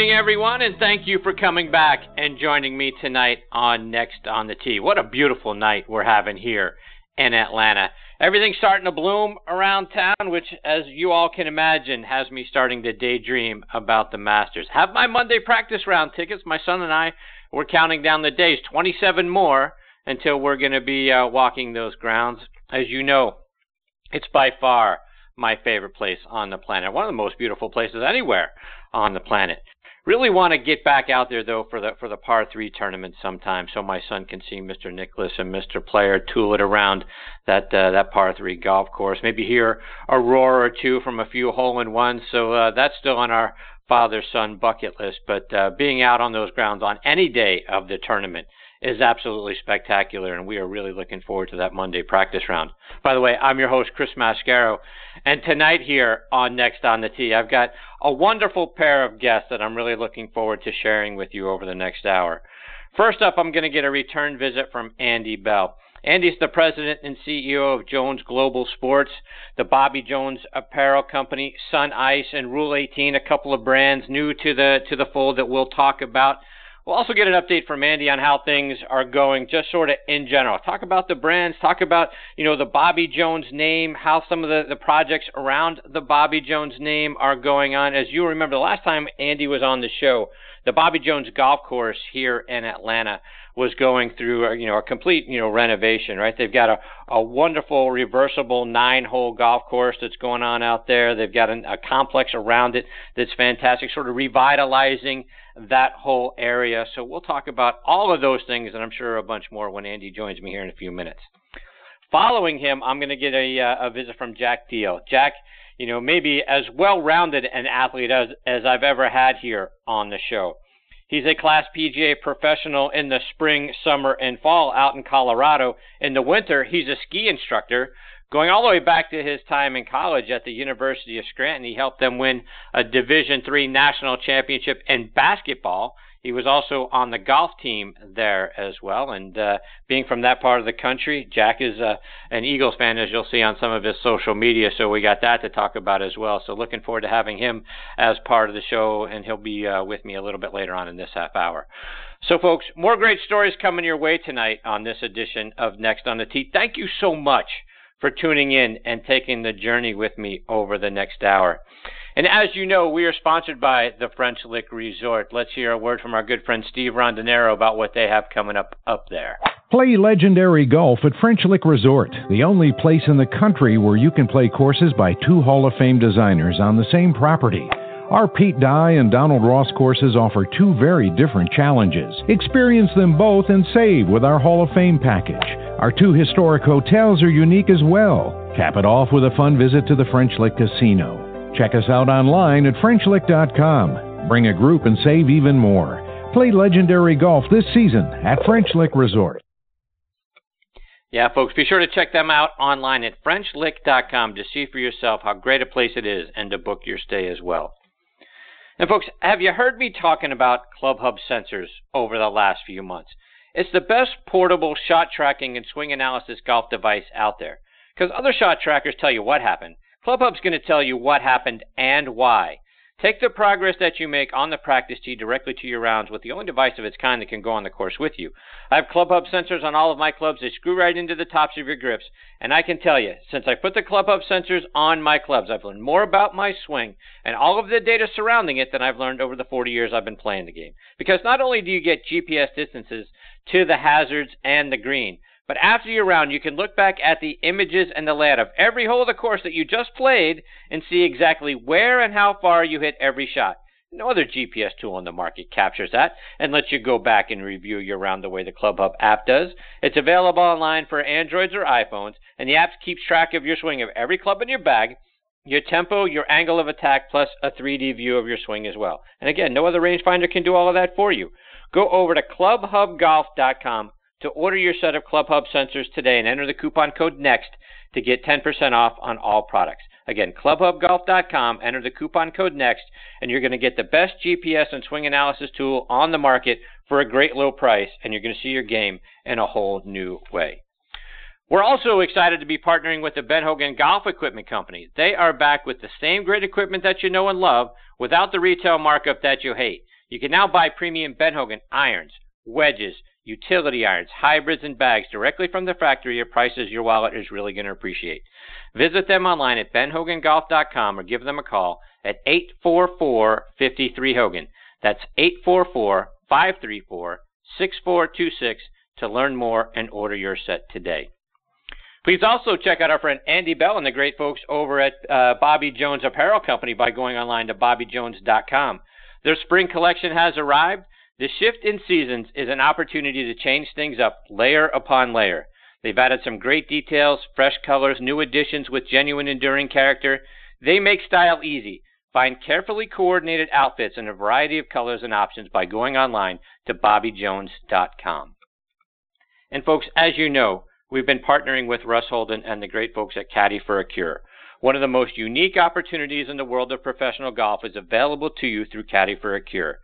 Evening, everyone, and thank you for coming back and joining me tonight on Next on the Tee. What a beautiful night we're having here in Atlanta. Everything's starting to bloom around town, which, as you all can imagine, has me starting to daydream about the Masters. Have my Monday practice round tickets. My son and I, we're counting down the days, 27 more until we're going to be uh, walking those grounds. As you know, it's by far my favorite place on the planet. One of the most beautiful places anywhere on the planet. Really want to get back out there though for the for the par three tournament sometime, so my son can see Mr. Nicklaus and Mr. Player tool it around that uh, that par three golf course. Maybe hear a roar or two from a few hole in ones. So uh, that's still on our father son bucket list. But uh, being out on those grounds on any day of the tournament is absolutely spectacular, and we are really looking forward to that Monday practice round. By the way, I'm your host, Chris Mascaro, and tonight here on Next on the Tee, I've got a wonderful pair of guests that I'm really looking forward to sharing with you over the next hour. First up, I'm going to get a return visit from Andy Bell. Andy's the president and CEO of Jones Global Sports, the Bobby Jones apparel company, Sunice, and Rule 18, a couple of brands new to the to the fold that we'll talk about. We'll also get an update from Andy on how things are going, just sort of in general. Talk about the brands, talk about, you know, the Bobby Jones name, how some of the, the projects around the Bobby Jones name are going on. As you remember, the last time Andy was on the show, the Bobby Jones Golf Course here in Atlanta was going through a, you know a complete you know renovation right they've got a, a wonderful reversible nine hole golf course that's going on out there they've got an, a complex around it that's fantastic sort of revitalizing that whole area. So we'll talk about all of those things, and I'm sure a bunch more when Andy joins me here in a few minutes. Following him, I'm going to get a, uh, a visit from Jack Diehl. Jack, you know, maybe as well-rounded an athlete as, as I've ever had here on the show. He's a Class PGA professional in the spring, summer, and fall out in Colorado. In the winter, he's a ski instructor Going all the way back to his time in college at the University of Scranton, he helped them win a Division III national championship in basketball. He was also on the golf team there as well. And uh, being from that part of the country, Jack is uh, an Eagles fan, as you'll see on some of his social media. So we got that to talk about as well. So looking forward to having him as part of the show, and he'll be uh, with me a little bit later on in this half hour. So, folks, more great stories coming your way tonight on this edition of Next on the Tee. Thank you so much for tuning in and taking the journey with me over the next hour. And as you know, we are sponsored by the French Lick Resort. Let's hear a word from our good friend Steve Rondinero about what they have coming up up there. Play legendary golf at French Lick Resort, the only place in the country where you can play courses by two Hall of Fame designers on the same property. Our Pete Dye and Donald Ross courses offer two very different challenges. Experience them both and save with our Hall of Fame package. Our two historic hotels are unique as well. Cap it off with a fun visit to the French Lick Casino. Check us out online at FrenchLick.com. Bring a group and save even more. Play legendary golf this season at French Lick Resort. Yeah, folks, be sure to check them out online at FrenchLick.com to see for yourself how great a place it is and to book your stay as well. And, folks, have you heard me talking about ClubHub sensors over the last few months? It's the best portable shot tracking and swing analysis golf device out there. Because other shot trackers tell you what happened. ClubHub's going to tell you what happened and why. Take the progress that you make on the practice tee directly to your rounds with the only device of its kind that can go on the course with you. I have ClubHub sensors on all of my clubs. They screw right into the tops of your grips. And I can tell you, since I put the ClubHub sensors on my clubs, I've learned more about my swing and all of the data surrounding it than I've learned over the 40 years I've been playing the game. Because not only do you get GPS distances to the hazards and the green, but after your round, you can look back at the images and the layout of every hole of the course that you just played and see exactly where and how far you hit every shot. No other GPS tool on the market captures that and lets you go back and review your round the way the ClubHub app does. It's available online for Androids or iPhones, and the app keeps track of your swing of every club in your bag, your tempo, your angle of attack, plus a 3D view of your swing as well. And again, no other rangefinder can do all of that for you. Go over to clubhubgolf.com to order your set of ClubHub sensors today and enter the coupon code NEXT to get 10% off on all products. Again, clubhubgolf.com, enter the coupon code NEXT, and you're going to get the best GPS and swing analysis tool on the market for a great low price, and you're going to see your game in a whole new way. We're also excited to be partnering with the Ben Hogan Golf Equipment Company. They are back with the same great equipment that you know and love without the retail markup that you hate. You can now buy premium Ben Hogan irons, wedges, utility irons, hybrids, and bags directly from the factory at prices your wallet is really going to appreciate. Visit them online at benhogangolf.com or give them a call at 844 53 Hogan. That's 844 534 6426 to learn more and order your set today. Please also check out our friend Andy Bell and the great folks over at uh, Bobby Jones Apparel Company by going online to bobbyjones.com. Their spring collection has arrived. The shift in seasons is an opportunity to change things up layer upon layer. They've added some great details, fresh colors, new additions with genuine enduring character. They make style easy. Find carefully coordinated outfits in a variety of colors and options by going online to bobbyjones.com. And folks, as you know, We've been partnering with Russ Holden and the great folks at Caddy for a Cure. One of the most unique opportunities in the world of professional golf is available to you through Caddy for a Cure.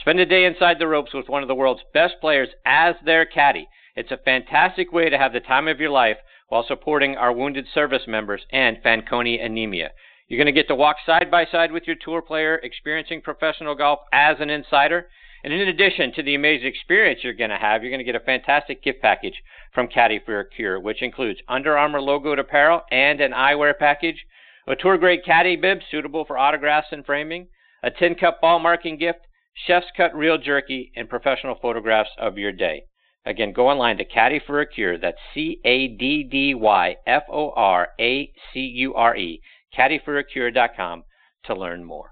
Spend a day inside the ropes with one of the world's best players as their caddy. It's a fantastic way to have the time of your life while supporting our wounded service members and Fanconi anemia. You're going to get to walk side by side with your tour player, experiencing professional golf as an insider. And in addition to the amazing experience you're going to have, you're going to get a fantastic gift package from Caddy for Your Cure, which includes Under Armour logoed apparel and an eyewear package, a tour grade caddy bib suitable for autographs and framing, a tin cup ball marking gift, chef's cut real jerky, and professional photographs of your day. Again, go online to Caddy for a Cure. That's C A D D Y F O R A C U R E, caddyforacure.com to learn more.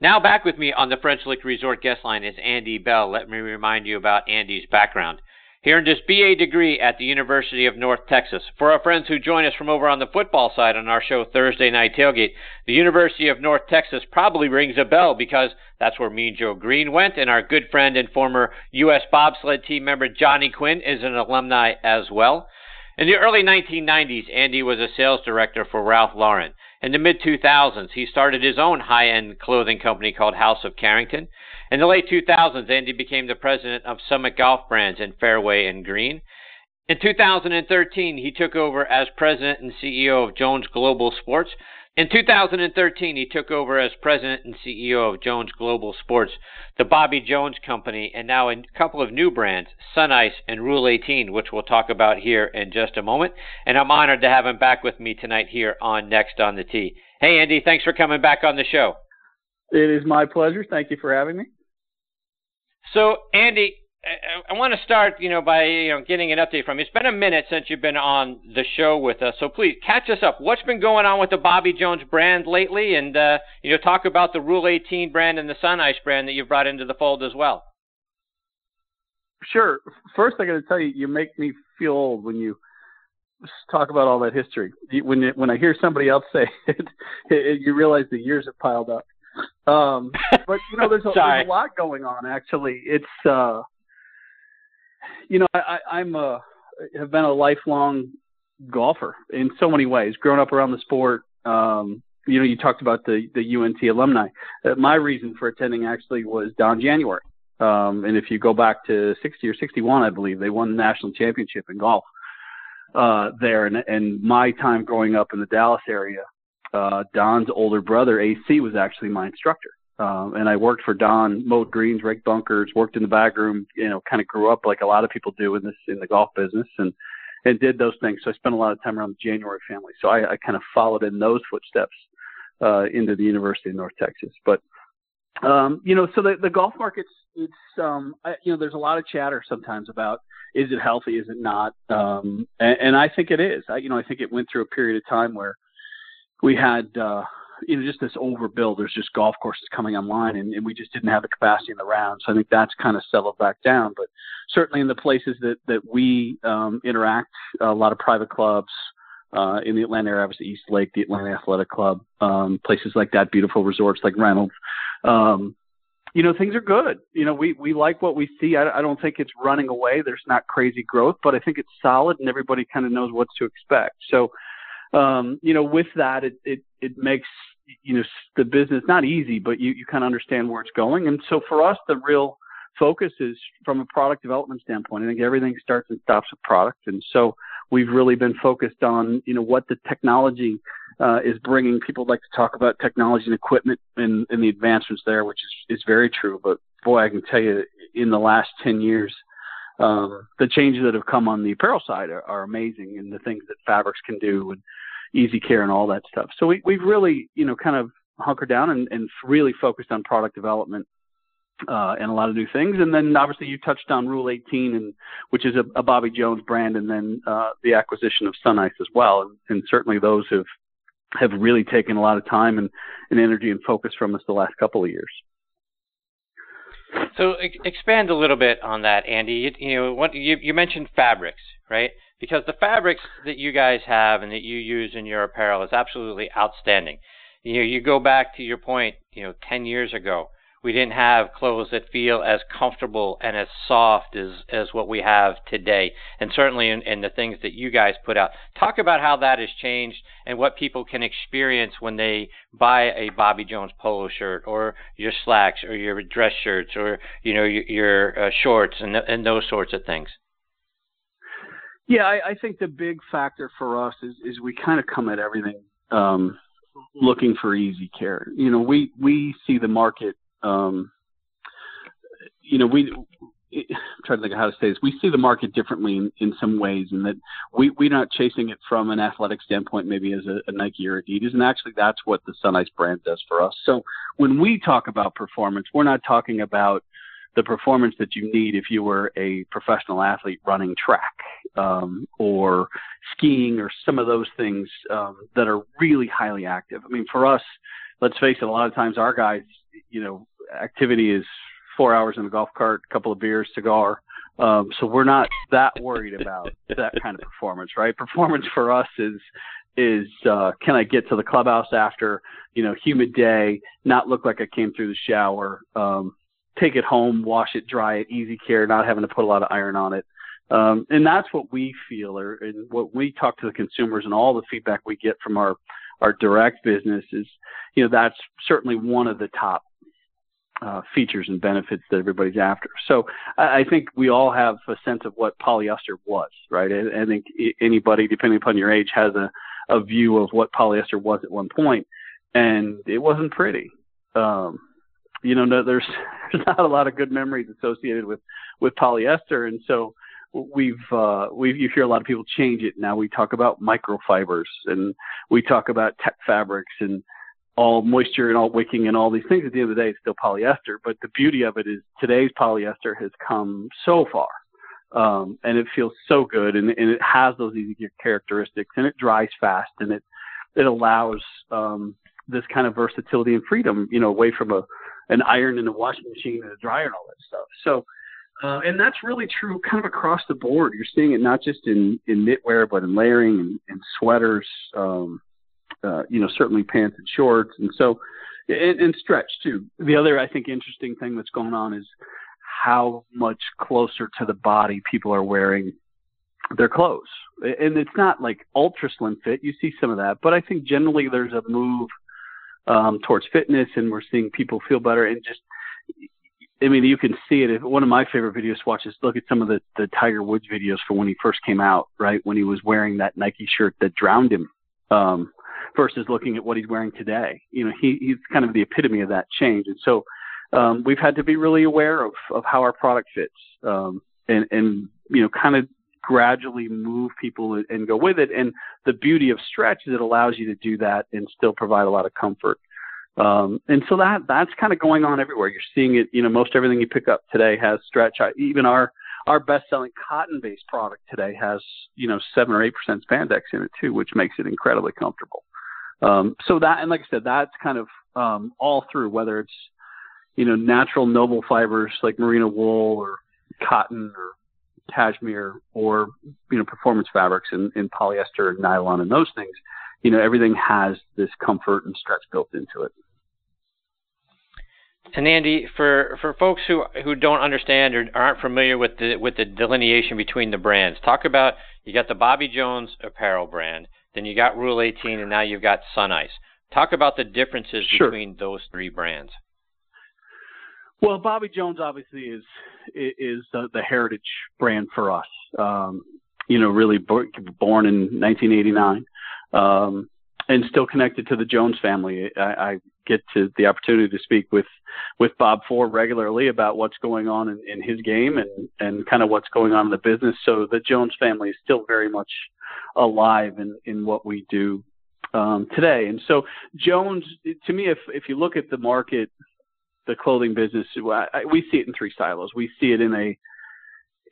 Now back with me on the French Lick Resort guest line is Andy Bell. Let me remind you about Andy's background. He earned his BA degree at the University of North Texas. For our friends who join us from over on the football side on our show Thursday Night Tailgate, the University of North Texas probably rings a bell because that's where me and Joe Green went, and our good friend and former U.S. bobsled team member Johnny Quinn is an alumni as well. In the early 1990s, Andy was a sales director for Ralph Lauren. In the mid 2000s, he started his own high end clothing company called House of Carrington. In the late 2000s, Andy became the president of Summit Golf Brands in Fairway and Greene. In 2013, he took over as president and CEO of Jones Global Sports, in 2013, he took over as president and CEO of Jones Global Sports, the Bobby Jones Company, and now a couple of new brands, Sunice and Rule 18, which we'll talk about here in just a moment. And I'm honored to have him back with me tonight here on Next on the Tee. Hey, Andy, thanks for coming back on the show. It is my pleasure. Thank you for having me. So, Andy, I, I want to start, you know, by you know getting an update from you. It's been a minute since you've been on the show with us, so please catch us up. What's been going on with the Bobby Jones brand lately, and uh, you know, talk about the Rule 18 brand and the Sunice brand that you've brought into the fold as well. Sure. First, I got to tell you, you make me feel old when you talk about all that history. When when I hear somebody else say it, it, you realize the years have piled up. Um, but you know, there's a, there's a lot going on. Actually, it's uh, you know, I, I'm a have been a lifelong golfer in so many ways. Growing up around the sport, um, you know, you talked about the the UNT alumni. Uh, my reason for attending actually was Don January. Um, and if you go back to 60 or 61, I believe they won the national championship in golf uh, there. And, and my time growing up in the Dallas area, uh, Don's older brother AC was actually my instructor. Um, and I worked for Don, mowed greens, raked bunkers, worked in the bag room. You know, kind of grew up like a lot of people do in this in the golf business, and and did those things. So I spent a lot of time around the January family. So I, I kind of followed in those footsteps uh, into the University of North Texas. But um, you know, so the the golf market's it's um, I, you know, there's a lot of chatter sometimes about is it healthy, is it not, um, and, and I think it is. I, you know, I think it went through a period of time where we had uh, you know just this overbuild. There's just golf courses coming online, and, and we just didn't have the capacity in the round. So I think that's kind of settled back down. But certainly in the places that that we um, interact, a lot of private clubs. Uh, in the Atlanta area, obviously East Lake, the Atlanta Athletic Club, um, places like that, beautiful resorts like Reynolds. Um, you know, things are good. You know, we, we like what we see. I, I don't think it's running away. There's not crazy growth, but I think it's solid and everybody kind of knows what to expect. So, um, you know, with that, it, it, it makes you know the business not easy, but you you kind of understand where it's going. And so for us, the real focus is from a product development standpoint. I think everything starts and stops with product, and so we've really been focused on you know what the technology uh, is bringing. People like to talk about technology and equipment and, and the advancements there, which is is very true. But boy, I can tell you, in the last ten years, um, the changes that have come on the apparel side are, are amazing, and the things that fabrics can do and easy care and all that stuff. So we, we've really, you know, kind of hunkered down and, and really focused on product development uh, and a lot of new things. And then obviously you touched on Rule 18, and which is a, a Bobby Jones brand, and then uh, the acquisition of Sunice as well. And, and certainly those have have really taken a lot of time and, and energy and focus from us the last couple of years. So expand a little bit on that, Andy. You, you know, what you, you mentioned fabrics, right? Because the fabrics that you guys have and that you use in your apparel is absolutely outstanding. You know, you go back to your point, you know, 10 years ago, we didn't have clothes that feel as comfortable and as soft as, as what we have today. And certainly in, in the things that you guys put out. Talk about how that has changed and what people can experience when they buy a Bobby Jones polo shirt or your slacks or your dress shirts or, you know, your, your uh, shorts and, and those sorts of things. Yeah, I, I think the big factor for us is, is we kind of come at everything um, looking for easy care. You know, we we see the market um, you know, we I'm trying to think of how to say this. We see the market differently in, in some ways, in that we we're not chasing it from an athletic standpoint, maybe as a, a Nike or Adidas, and actually that's what the Sunice brand does for us. So when we talk about performance, we're not talking about the performance that you need if you were a professional athlete running track um, or skiing or some of those things um, that are really highly active. I mean, for us, let's face it, a lot of times our guys, you know, activity is four hours in a golf cart, a couple of beers, cigar. Um, so we're not that worried about that kind of performance, right? Performance for us is is uh, can I get to the clubhouse after you know humid day, not look like I came through the shower, um, take it home, wash it, dry it, easy care, not having to put a lot of iron on it. Um, and that's what we feel, or and what we talk to the consumers, and all the feedback we get from our our direct business is, you know, that's certainly one of the top uh, features and benefits that everybody's after. So I, I think we all have a sense of what polyester was, right? I, I think anybody, depending upon your age, has a, a view of what polyester was at one point, and it wasn't pretty. Um, you know, no, there's there's not a lot of good memories associated with with polyester, and so we've uh, we you hear a lot of people change it now. We talk about microfibers and we talk about tech fabrics and all moisture and all wicking and all these things. At the end of the day, it's still polyester. But the beauty of it is today's polyester has come so far. Um, and it feels so good and, and it has those easy characteristics and it dries fast and it, it allows, um, this kind of versatility and freedom, you know, away from a, an iron and a washing machine and a dryer and all that stuff. So, uh, and that's really true kind of across the board. You're seeing it not just in, in knitwear, but in layering and, and sweaters, um, uh, you know, certainly pants and shorts. And so, and, and stretch too. The other, I think, interesting thing that's going on is how much closer to the body people are wearing their clothes. And it's not like ultra slim fit. You see some of that, but I think generally there's a move um, towards fitness, and we're seeing people feel better and just I mean, you can see it. One of my favorite videos to watch is look at some of the, the Tiger Woods videos for when he first came out, right? When he was wearing that Nike shirt that drowned him, um, versus looking at what he's wearing today. You know, he, he's kind of the epitome of that change. And so, um, we've had to be really aware of, of how our product fits, um, and, and, you know, kind of gradually move people and go with it. And the beauty of stretch is it allows you to do that and still provide a lot of comfort. Um, and so that that's kind of going on everywhere. You're seeing it. You know, most everything you pick up today has stretch. Even our our best-selling cotton-based product today has you know seven or eight percent spandex in it too, which makes it incredibly comfortable. Um, so that and like I said, that's kind of um, all through whether it's you know natural noble fibers like merino wool or cotton or cashmere or you know performance fabrics in, in polyester and nylon and those things you know, everything has this comfort and stretch built into it. And Andy, for, for folks who who don't understand or aren't familiar with the with the delineation between the brands, talk about you got the Bobby Jones apparel brand, then you got Rule 18, and now you've got Sunice. Talk about the differences sure. between those three brands. Well, Bobby Jones obviously is is the, the heritage brand for us. Um, you know, really born in 1989, um, and still connected to the Jones family. I, I get to the opportunity to speak with with Bob Ford regularly about what's going on in, in his game and and kind of what's going on in the business. So the Jones family is still very much alive in in what we do um, today. And so Jones, to me, if if you look at the market the clothing business, we see it in three silos. We see it in a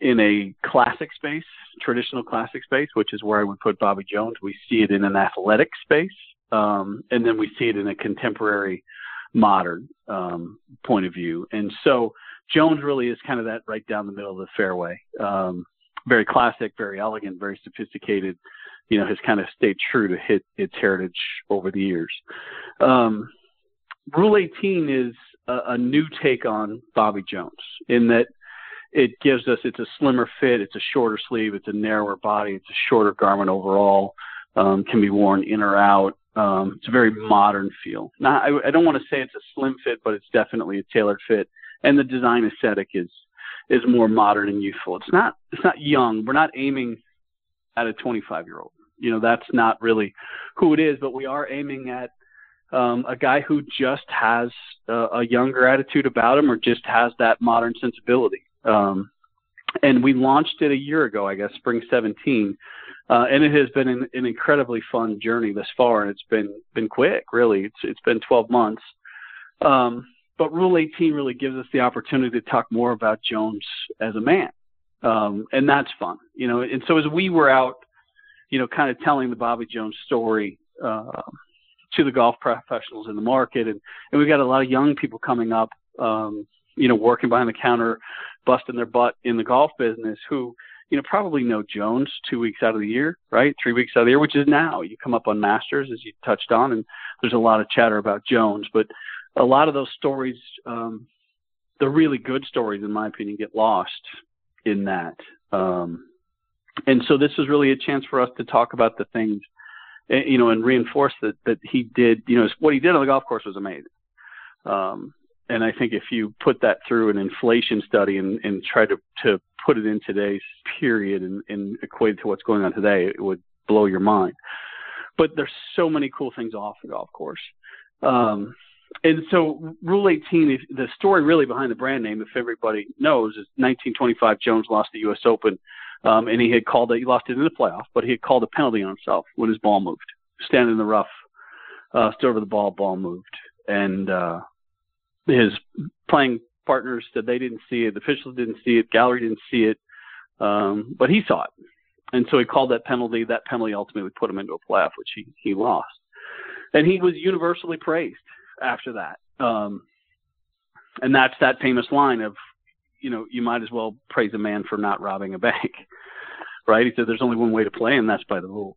in a classic space, traditional classic space, which is where I would put Bobby Jones. We see it in an athletic space, um, and then we see it in a contemporary, modern um, point of view. And so Jones really is kind of that right down the middle of the fairway. Um, very classic, very elegant, very sophisticated. You know, has kind of stayed true to hit its heritage over the years. Um, Rule 18 is a, a new take on Bobby Jones in that it gives us it's a slimmer fit, it's a shorter sleeve, it's a narrower body, it's a shorter garment overall, um, can be worn in or out. Um, it's a very modern feel. Now, I, I don't want to say it's a slim fit, but it's definitely a tailored fit, and the design aesthetic is is more modern and youthful. It's not it's not young. We're not aiming at a 25 year old. You know, that's not really who it is, but we are aiming at um, a guy who just has a, a younger attitude about him or just has that modern sensibility. Um, and we launched it a year ago, I guess, spring 17. Uh, and it has been an, an incredibly fun journey thus far, and it's been been quick. Really, it's it's been 12 months. Um, but Rule 18 really gives us the opportunity to talk more about Jones as a man, um, and that's fun, you know. And so as we were out, you know, kind of telling the Bobby Jones story, uh, to the golf professionals in the market, and and we've got a lot of young people coming up, um, you know, working behind the counter, busting their butt in the golf business, who you know probably know Jones two weeks out of the year, right? Three weeks out of the year, which is now. You come up on Masters as you touched on, and there's a lot of chatter about Jones, but a lot of those stories, um, the really good stories, in my opinion, get lost in that. Um, and so this is really a chance for us to talk about the things you know, and reinforce that that he did, you know, what he did on the golf course was amazing. Um, and I think if you put that through an inflation study and, and try to, to put it in today's period and, and equate it to what's going on today, it would blow your mind. But there's so many cool things off the golf course. Um, and so Rule 18, the story really behind the brand name, if everybody knows, is 1925 Jones lost the U.S. Open um, and he had called it. He lost it in the playoff, but he had called a penalty on himself when his ball moved, standing in the rough, uh, still over the ball, ball moved, and uh, his playing partners said they didn't see it, the officials didn't see it, gallery didn't see it, um, but he saw it, and so he called that penalty. That penalty ultimately put him into a playoff, which he he lost, and he was universally praised after that. Um, and that's that famous line of you know, you might as well praise a man for not robbing a bank, right? He said there's only one way to play, and that's by the rules.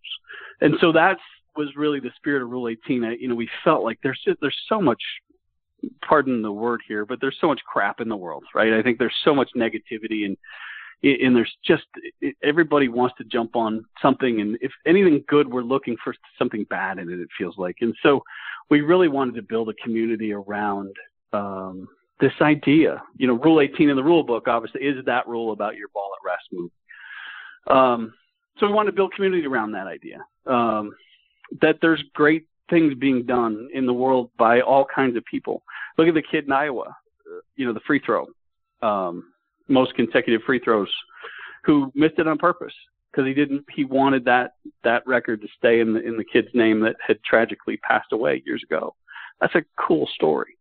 And so that was really the spirit of Rule 18. I, you know, we felt like there's just, there's so much, pardon the word here, but there's so much crap in the world, right? I think there's so much negativity and and there's just everybody wants to jump on something and if anything good we're looking for something bad in it it feels like and so we really wanted to build a community around um, this idea. You know, Rule 18 in the rule book obviously is that rule about your ball at rest move. Um, so we want to build community around that idea. Um, that there's great things being done in the world by all kinds of people. Look at the kid in Iowa, you know, the free throw, um, most consecutive free throws, who missed it on purpose because he didn't. He wanted that that record to stay in the in the kid's name that had tragically passed away years ago. That's a cool story.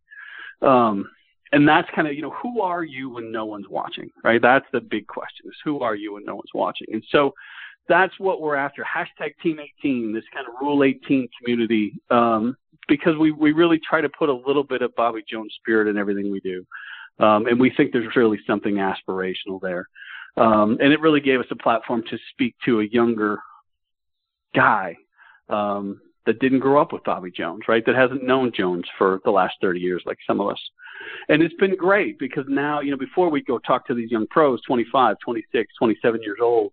Um, and that's kind of you know who are you when no one's watching right that's the big question is who are you when no one's watching and so that's what we're after hashtag team 18 this kind of rule 18 community um, because we, we really try to put a little bit of bobby jones spirit in everything we do um, and we think there's really something aspirational there um, and it really gave us a platform to speak to a younger guy um, that didn't grow up with Bobby Jones, right? That hasn't known Jones for the last 30 years, like some of us. And it's been great because now, you know, before we go talk to these young pros, 25, 26, 27 years old,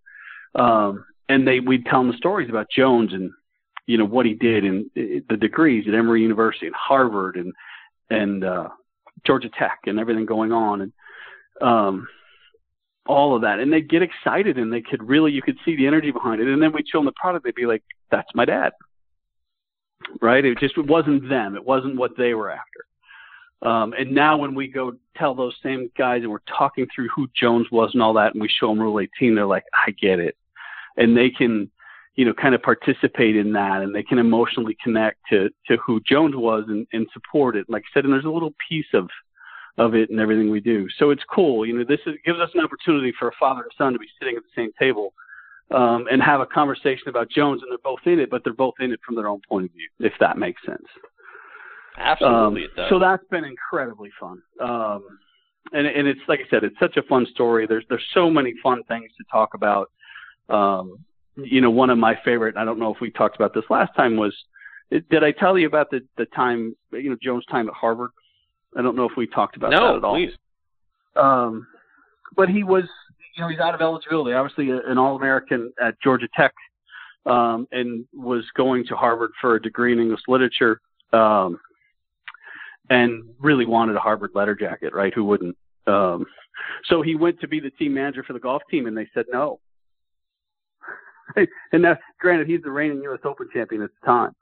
um, and they we'd tell them the stories about Jones and you know what he did and the degrees at Emory University and Harvard and and uh, Georgia Tech and everything going on and um, all of that. And they'd get excited and they could really, you could see the energy behind it. And then we'd show them the product. They'd be like, that's my dad. Right. It just it wasn't them. It wasn't what they were after. Um, and now when we go tell those same guys and we're talking through who Jones was and all that, and we show them Rule 18, they're like, I get it. And they can, you know, kind of participate in that and they can emotionally connect to, to who Jones was and, and support it. Like I said, and there's a little piece of, of it and everything we do. So it's cool. You know, this is, gives us an opportunity for a father and son to be sitting at the same table um, and have a conversation about Jones, and they're both in it, but they're both in it from their own point of view, if that makes sense. Absolutely, um, So that's been incredibly fun. Um, and, and it's like I said, it's such a fun story. There's there's so many fun things to talk about. Um, you know, one of my favorite. I don't know if we talked about this last time. Was did I tell you about the the time you know Jones' time at Harvard? I don't know if we talked about no, that at all. please. Um, but he was, you know, he's out of eligibility. Obviously, an All-American at Georgia Tech, um, and was going to Harvard for a degree in English literature. Um, and really wanted a Harvard letter jacket, right? Who wouldn't? Um, so he went to be the team manager for the golf team, and they said no. and now, granted, he's the reigning U.S. Open champion at the time,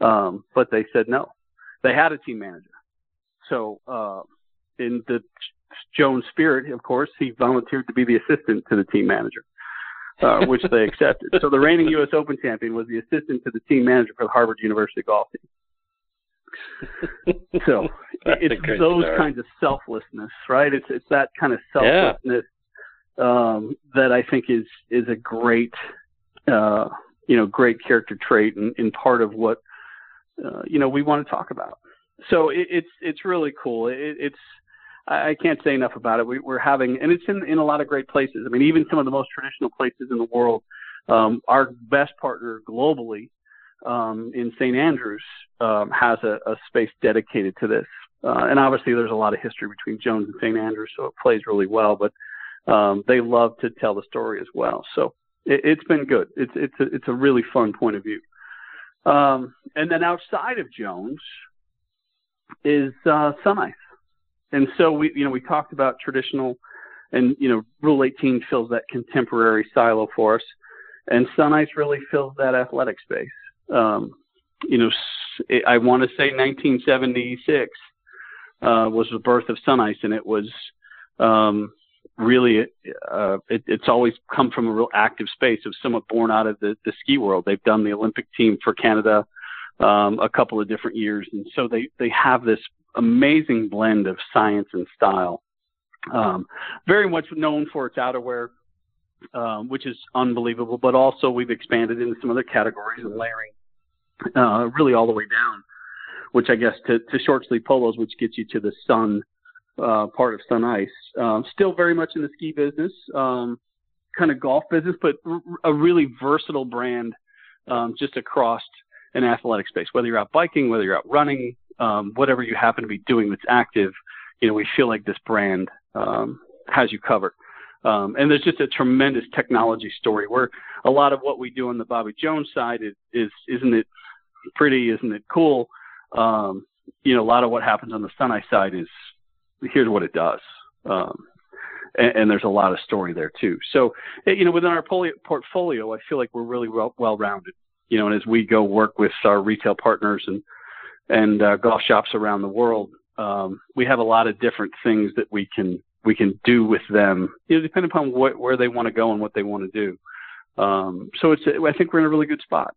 um, but they said no. They had a team manager. So, uh, in the Jones spirit, of course, he volunteered to be the assistant to the team manager, uh, which they accepted. so the reigning U.S. Open champion was the assistant to the team manager for the Harvard University golf team so it's those story. kinds of selflessness, right? It's it's that kind of selflessness yeah. um, that I think is is a great uh, you know great character trait and, and part of what uh, you know we want to talk about. So it, it's it's really cool. It, it's I can't say enough about it. We, we're having, and it's in in a lot of great places. I mean, even some of the most traditional places in the world. Um, our best partner globally um, in St. Andrews um, has a, a, space dedicated to this. Uh, and obviously, there's a lot of history between Jones and St. Andrews, so it plays really well. But um, they love to tell the story as well. So it, has been good. It's it's a, it's a really fun point of view. Um, and then outside of Jones is uh, Sunice. And so we you know we talked about traditional, and you know Rule 18 fills that contemporary silo for us, and Sunice really fills that athletic space um, you know, I want to say 1976 uh, was the birth of Sunice, and it was um, really uh, it, it's always come from a real active space of somewhat born out of the, the ski world. They've done the Olympic team for Canada um, a couple of different years, and so they they have this amazing blend of science and style. Um, very much known for its outerwear, um, which is unbelievable. But also we've expanded into some other categories and layering uh, really all the way down, which I guess to, to short sleeve polos, which gets you to the sun uh, part of Sunice. Um, still very much in the ski business, um, kind of golf business, but r- a really versatile brand um, just across an athletic space. Whether you're out biking, whether you're out running, um, whatever you happen to be doing that's active, you know, we feel like this brand um, has you covered. Um, and there's just a tremendous technology story where a lot of what we do on the Bobby Jones side is, is isn't it pretty, isn't it cool? Um, you know, a lot of what happens on the Sun side is here's what it does. Um, and, and, there's a lot of story there too. So, eh, you know, within our portfolio, I feel like we're really well, well rounded. You know, and as we go work with our retail partners and and uh, golf shops around the world, um, we have a lot of different things that we can we can do with them, you know, depending upon what, where they want to go and what they want to do. Um, so it's, I think we're in a really good spot.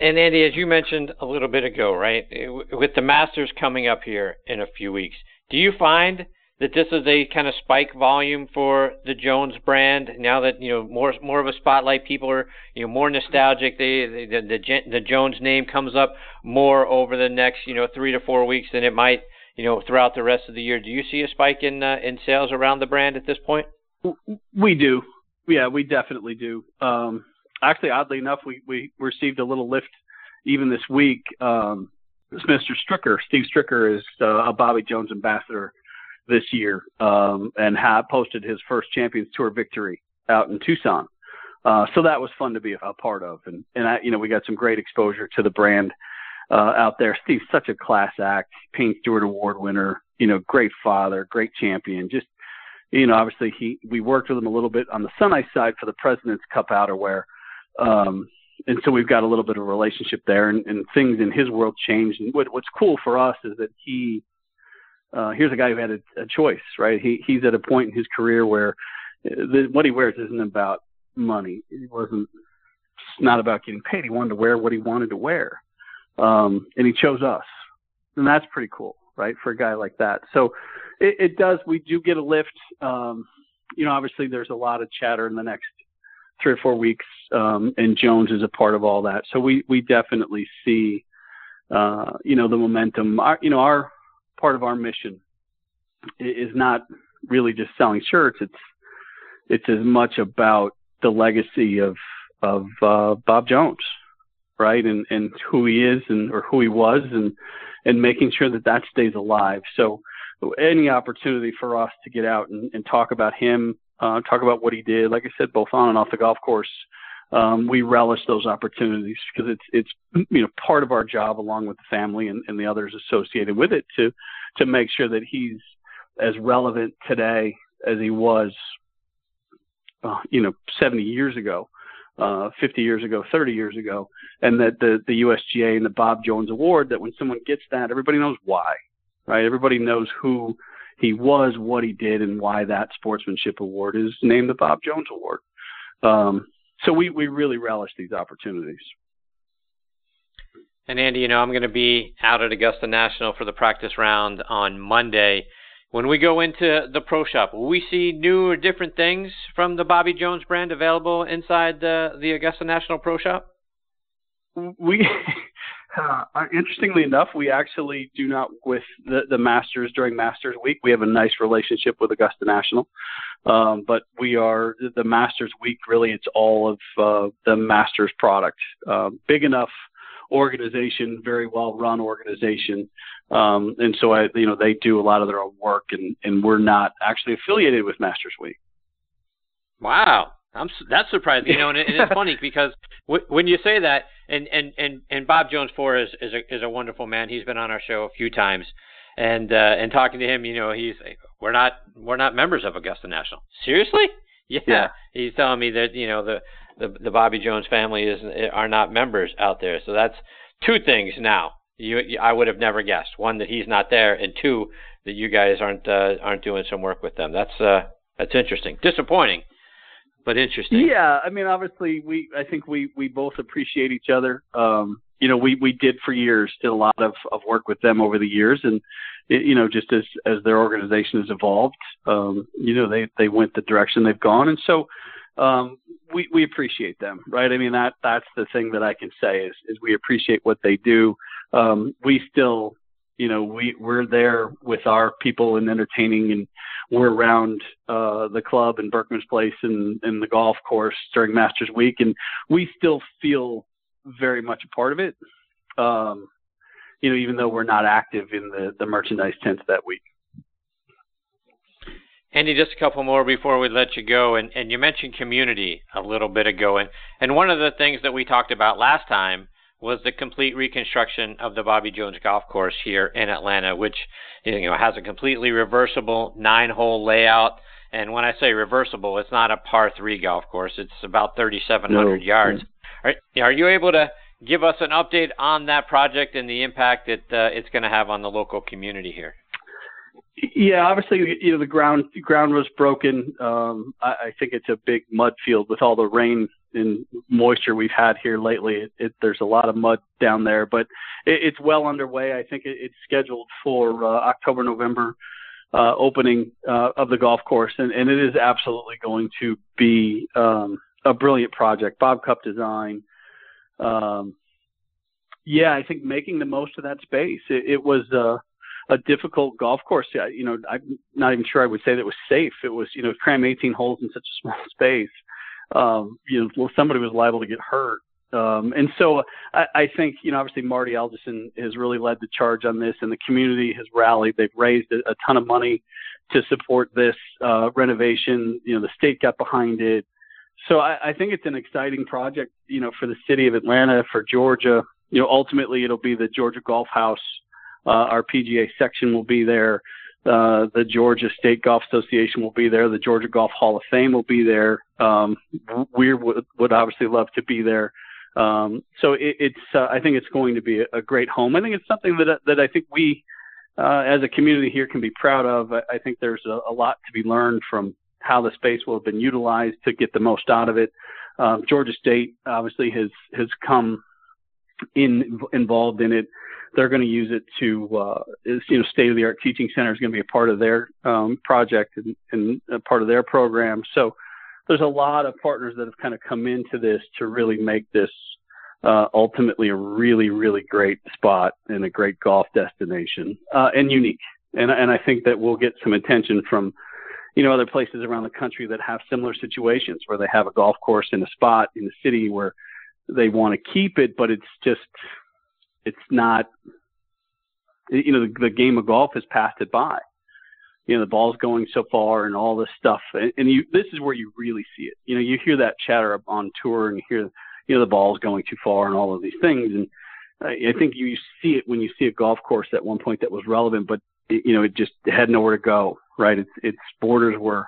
And Andy, as you mentioned a little bit ago, right, with the Masters coming up here in a few weeks, do you find that this is a kind of spike volume for the Jones brand now that you know more more of a spotlight? People are you know more nostalgic. They, they the, the the Jones name comes up more over the next you know three to four weeks than it might you know, throughout the rest of the year. Do you see a spike in uh, in sales around the brand at this point? We do. Yeah, we definitely do. Um, actually, oddly enough, we we received a little lift even this week. Um, Mr. Stricker, Steve Stricker, is uh, a Bobby Jones ambassador this year, um, and had posted his first Champions Tour victory out in Tucson. Uh, so that was fun to be a, part of, and and I, you know we got some great exposure to the brand uh, out there. Steve's such a class act, Payne Stewart Award winner, you know, great father, great champion. Just, you know, obviously he, we worked with him a little bit on the Sun side for the President's Cup outerwear. Um, and so we've got a little bit of a relationship there and, and things in his world changed. And what, what's cool for us is that he, uh, here's a guy who had a, a choice, right? He, he's at a point in his career where the, what he wears isn't about money. It wasn't, it's not about getting paid. He wanted to wear what he wanted to wear um, and he chose us, and that's pretty cool, right, for a guy like that. So it, it does. We do get a lift. Um, you know, obviously there's a lot of chatter in the next three or four weeks, um, and Jones is a part of all that. So we we definitely see, uh, you know, the momentum. Our, you know, our part of our mission is not really just selling shirts. It's it's as much about the legacy of of uh, Bob Jones right? And and who he is and or who he was and and making sure that that stays alive. So any opportunity for us to get out and, and talk about him, uh, talk about what he did, like I said, both on and off the golf course, um, we relish those opportunities because it's it's you know part of our job along with the family and, and the others associated with it to to make sure that he's as relevant today as he was, uh, you know, 70 years ago uh, 50 years ago, 30 years ago, and that the the USGA and the Bob Jones Award that when someone gets that, everybody knows why, right? Everybody knows who he was, what he did, and why that sportsmanship award is named the Bob Jones Award. Um, so we we really relish these opportunities. And Andy, you know, I'm going to be out at Augusta National for the practice round on Monday. When we go into the pro shop, will we see new or different things from the Bobby Jones brand available inside the the Augusta National Pro Shop? We, uh, interestingly enough, we actually do not with the the Masters during Masters Week. We have a nice relationship with Augusta National, um, but we are the Masters Week. Really, it's all of uh, the Masters product. Uh, big enough organization, very well run organization. Um, and so I, you know, they do a lot of their own work and, and we're not actually affiliated with Masters Week. Wow. I'm that's surprising, you know, and, it, and it's funny because w- when you say that, and and and and Bob Jones IV is is a is a wonderful man. He's been on our show a few times, and uh, and talking to him, you know, he's we're not we're not members of Augusta National. Seriously? Yeah. yeah. He's telling me that you know the the the Bobby Jones family is are not members out there. So that's two things now. You, I would have never guessed. One that he's not there, and two that you guys aren't uh, aren't doing some work with them. That's uh, that's interesting. Disappointing, but interesting. Yeah, I mean, obviously, we I think we we both appreciate each other. Um, you know, we we did for years, did a lot of of work with them over the years, and it, you know, just as as their organization has evolved, um, you know, they they went the direction they've gone, and so um, we we appreciate them, right? I mean that that's the thing that I can say is is we appreciate what they do. Um, we still, you know, we we're there with our people and entertaining, and we're around uh, the club and Berckmans Place and and the golf course during Masters Week, and we still feel very much a part of it. Um, you know, even though we're not active in the the merchandise tents that week. Andy, just a couple more before we let you go. And, and you mentioned community a little bit ago. And, and one of the things that we talked about last time was the complete reconstruction of the Bobby Jones Golf Course here in Atlanta, which you know has a completely reversible nine-hole layout. And when I say reversible, it's not a par three golf course; it's about 3,700 no. yards. Are, are you able to give us an update on that project and the impact that uh, it's going to have on the local community here? Yeah, obviously, you know the ground ground was broken. Um, I, I think it's a big mud field with all the rain and moisture we've had here lately. It, it, there's a lot of mud down there, but it, it's well underway. I think it, it's scheduled for uh, October, November uh, opening uh, of the golf course, and, and it is absolutely going to be um, a brilliant project. Bob Cupp design. Um, yeah, I think making the most of that space. It, it was. Uh, a difficult golf course. You know, I'm not even sure I would say that was safe. It was, you know, cram 18 holes in such a small space. Um, you know, somebody was liable to get hurt. Um, and so I, I think, you know, obviously Marty Elgison has really led the charge on this, and the community has rallied. They've raised a, a ton of money to support this uh, renovation. You know, the state got behind it. So I, I think it's an exciting project, you know, for the city of Atlanta, for Georgia, you know, ultimately it'll be the Georgia Golf House. Uh, our PGA section will be there. Uh, the Georgia State Golf Association will be there. The Georgia Golf Hall of Fame will be there. Um, we would, would obviously love to be there. Um, so it, it's, uh, I think it's going to be a, a great home. I think it's something that that I think we, uh, as a community here, can be proud of. I, I think there's a, a lot to be learned from how the space will have been utilized to get the most out of it. Um, Georgia State obviously has has come in involved in it. They're going to use it to, uh, is, you know, state of the art teaching center is going to be a part of their um, project and, and a part of their program. So there's a lot of partners that have kind of come into this to really make this uh, ultimately a really, really great spot and a great golf destination uh, and unique. And, and I think that we'll get some attention from, you know, other places around the country that have similar situations where they have a golf course in a spot in the city where they want to keep it, but it's just it's not you know the, the game of golf has passed it by. You know the ball's going so far and all this stuff, and, and you this is where you really see it. You know you hear that chatter up on tour and you hear you know the ball's going too far and all of these things, and I, I think you see it when you see a golf course at one point that was relevant, but it, you know it just had nowhere to go. Right, its its borders were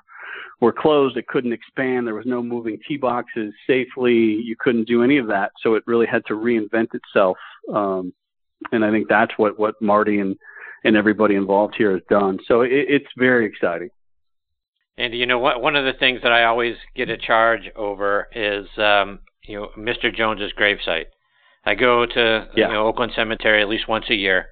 were closed. It couldn't expand. There was no moving tee boxes safely. You couldn't do any of that. So it really had to reinvent itself. Um, and I think that's what, what Marty and, and everybody involved here has done. So it, it's very exciting. And you know what? One of the things that I always get a charge over is, um, you know, Mr. Jones's gravesite. I go to yeah. you know Oakland Cemetery at least once a year,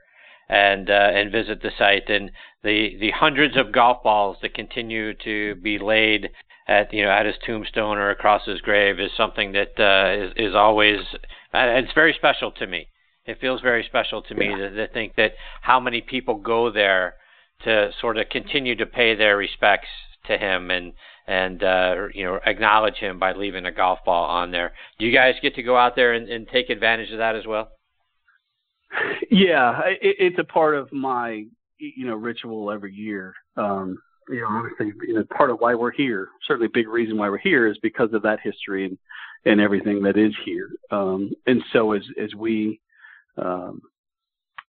and uh, and visit the site and the the hundreds of golf balls that continue to be laid at you know at his tombstone or across his grave is something that uh, is is always uh, it's very special to me. It feels very special to me yeah. to, to think that how many people go there to sort of continue to pay their respects to him and and uh, you know acknowledge him by leaving a golf ball on there. Do you guys get to go out there and, and take advantage of that as well? Yeah, it, it's a part of my you know ritual every year. Um, you know, obviously, you know, part of why we're here, certainly a big reason why we're here is because of that history and and everything that is here. Um, and so as as we, um,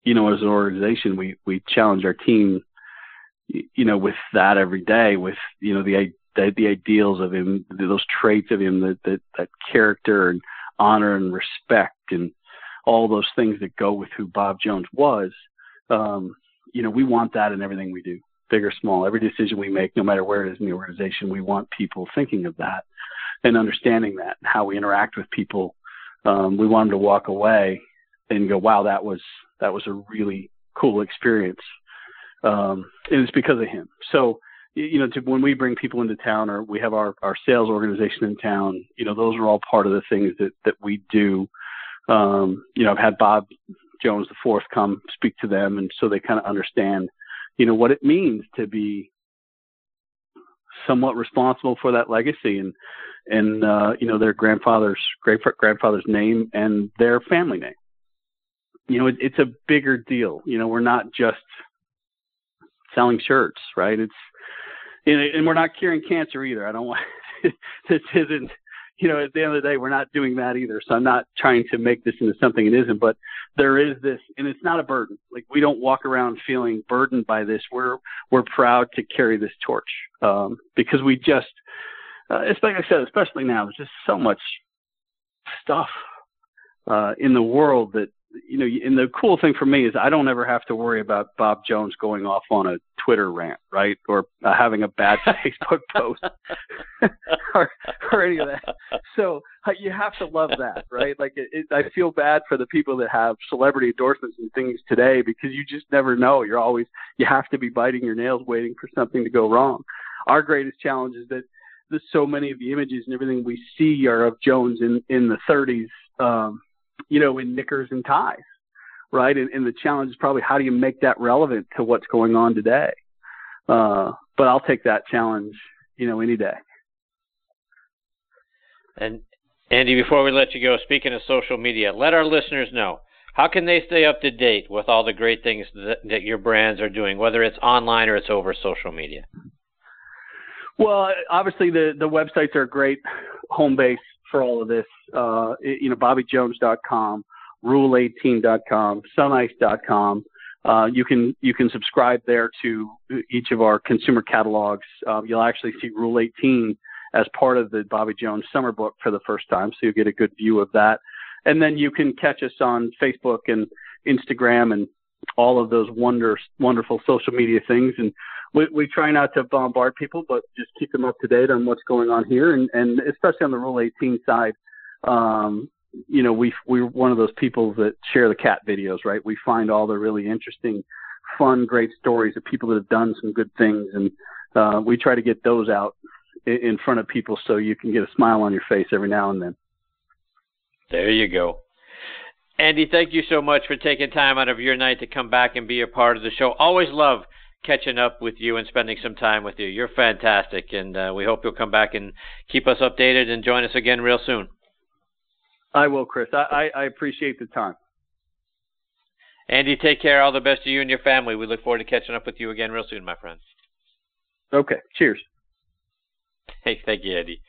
you know, as an organization, we we challenge our team, you know, with that every day, with you know the the, the ideals of him, those traits of him, that that that character and honor and respect and all those things that go with who Bob Jones was. Um, you know, we want that in everything we do, big or small. Every decision we make, no matter where it is in the organization, we want people thinking of that and understanding that and how we interact with people. Um, we want them to walk away and go, "Wow, that was that was a really cool experience." Um, and it's because of him. So, you know, to, when we bring people into town or we have our, our sales organization in town, you know, those are all part of the things that, that we do um, you know, I've had Bob Jones the fourth come speak to them, and so they kind of understand, you know, what it means to be somewhat responsible for that legacy and and uh, you know their grandfather's great grandfather's name and their family name. You know, it, it's a bigger deal. You know, we're not just selling shirts, right? It's and we're not curing cancer either. I don't want this isn't you know, at the end of the day, we're not doing that either. So I'm not trying to make this into something it isn't, but there is this, and it's not a burden. Like we don't walk around feeling burdened by this. We're, we're proud to carry this torch, um, because we just, uh, it's like I said, especially now, there's just so much stuff, uh, in the world that you know, and the cool thing for me is I don't ever have to worry about Bob Jones going off on a Twitter rant, right, or uh, having a bad Facebook post, or, or any of that. So uh, you have to love that, right? Like, it, it, I feel bad for the people that have celebrity endorsements and things today because you just never know. You're always you have to be biting your nails, waiting for something to go wrong. Our greatest challenge is that there's so many of the images and everything we see are of Jones in in the 30s. Um, you know, in knickers and ties, right? And, and the challenge is probably how do you make that relevant to what's going on today? Uh, but I'll take that challenge, you know, any day. And Andy, before we let you go, speaking of social media, let our listeners know how can they stay up to date with all the great things that, that your brands are doing, whether it's online or it's over social media. Well, obviously the the websites are a great home base for all of this. Uh, you know, BobbyJones.com, rule18.com, sunice.com. Uh, you can you can subscribe there to each of our consumer catalogs. Um, you'll actually see Rule 18 as part of the Bobby Jones summer book for the first time, so you'll get a good view of that. And then you can catch us on Facebook and Instagram and all of those wonder, wonderful social media things. And we, we try not to bombard people, but just keep them up to date on what's going on here. And, and especially on the Rule 18 side, um, you know, we we're one of those people that share the cat videos, right? We find all the really interesting, fun, great stories of people that have done some good things, and uh, we try to get those out in, in front of people so you can get a smile on your face every now and then. There you go. Andy, thank you so much for taking time out of your night to come back and be a part of the show. Always love catching up with you and spending some time with you. You're fantastic, and uh, we hope you'll come back and keep us updated and join us again real soon. I will, Chris. I, I, I appreciate the time. Andy, take care. All the best to you and your family. We look forward to catching up with you again real soon, my friend. Okay. Cheers. Hey, thank you, Andy.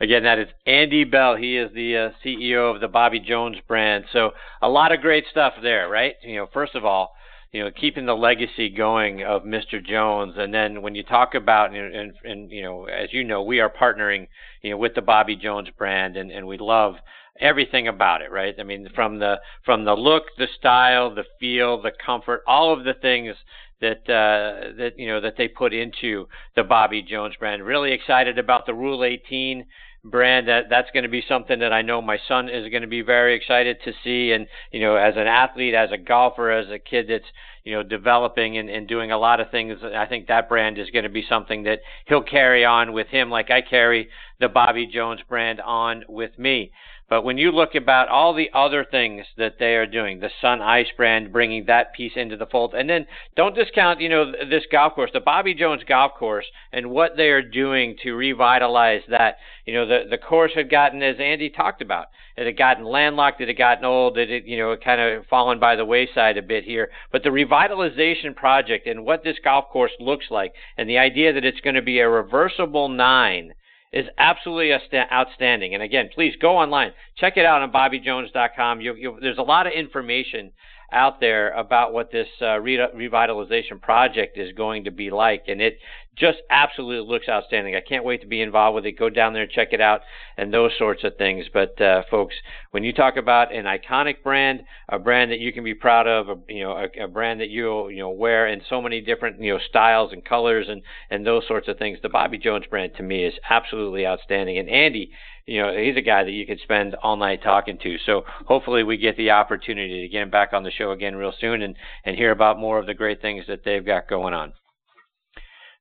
Again, that is Andy Bell. He is the uh, CEO of the Bobby Jones brand. So a lot of great stuff there, right? You know, first of all, you know, keeping the legacy going of Mr. Jones, and then when you talk about and, and, and you know, as you know, we are partnering, you know, with the Bobby Jones brand, and and we love everything about it, right? I mean, from the from the look, the style, the feel, the comfort, all of the things that uh, that you know that they put into the Bobby Jones brand. Really excited about the Rule 18 brand that that's going to be something that I know my son is going to be very excited to see. And you know as an athlete as a golfer as a kid that's you know developing and, and doing a lot of things I think that brand is going to be something that he'll carry on with him like I carry the Bobby Jones brand on with me but when you look about all the other things that they are doing, the Sunice brand bringing that piece into the fold, and then don't discount, you know, this golf course, the Bobby Jones golf course, and what they are doing to revitalize that. You know, the the course had gotten, as Andy talked about, it had gotten landlocked, it had gotten old, it had, you know, kind of fallen by the wayside a bit here. But the revitalization project and what this golf course looks like, and the idea that it's going to be a reversible nine is absolutely outstanding. And again, please go online, check it out on BobbyJones.com. You, you, there's a lot of information out there about what this uh, re- revitalization project is going to be like, and it just absolutely looks outstanding. I can't wait to be involved with it. Go down there check it out, and those sorts of things. But uh, folks, when you talk about an iconic brand, a brand that you can be proud of, a, you know, a, a brand that you you know wear in so many different you know styles and colors and and those sorts of things, the Bobby Jones brand to me is absolutely outstanding. And Andy you know, he's a guy that you could spend all night talking to. So hopefully we get the opportunity to get him back on the show again real soon and, and hear about more of the great things that they've got going on.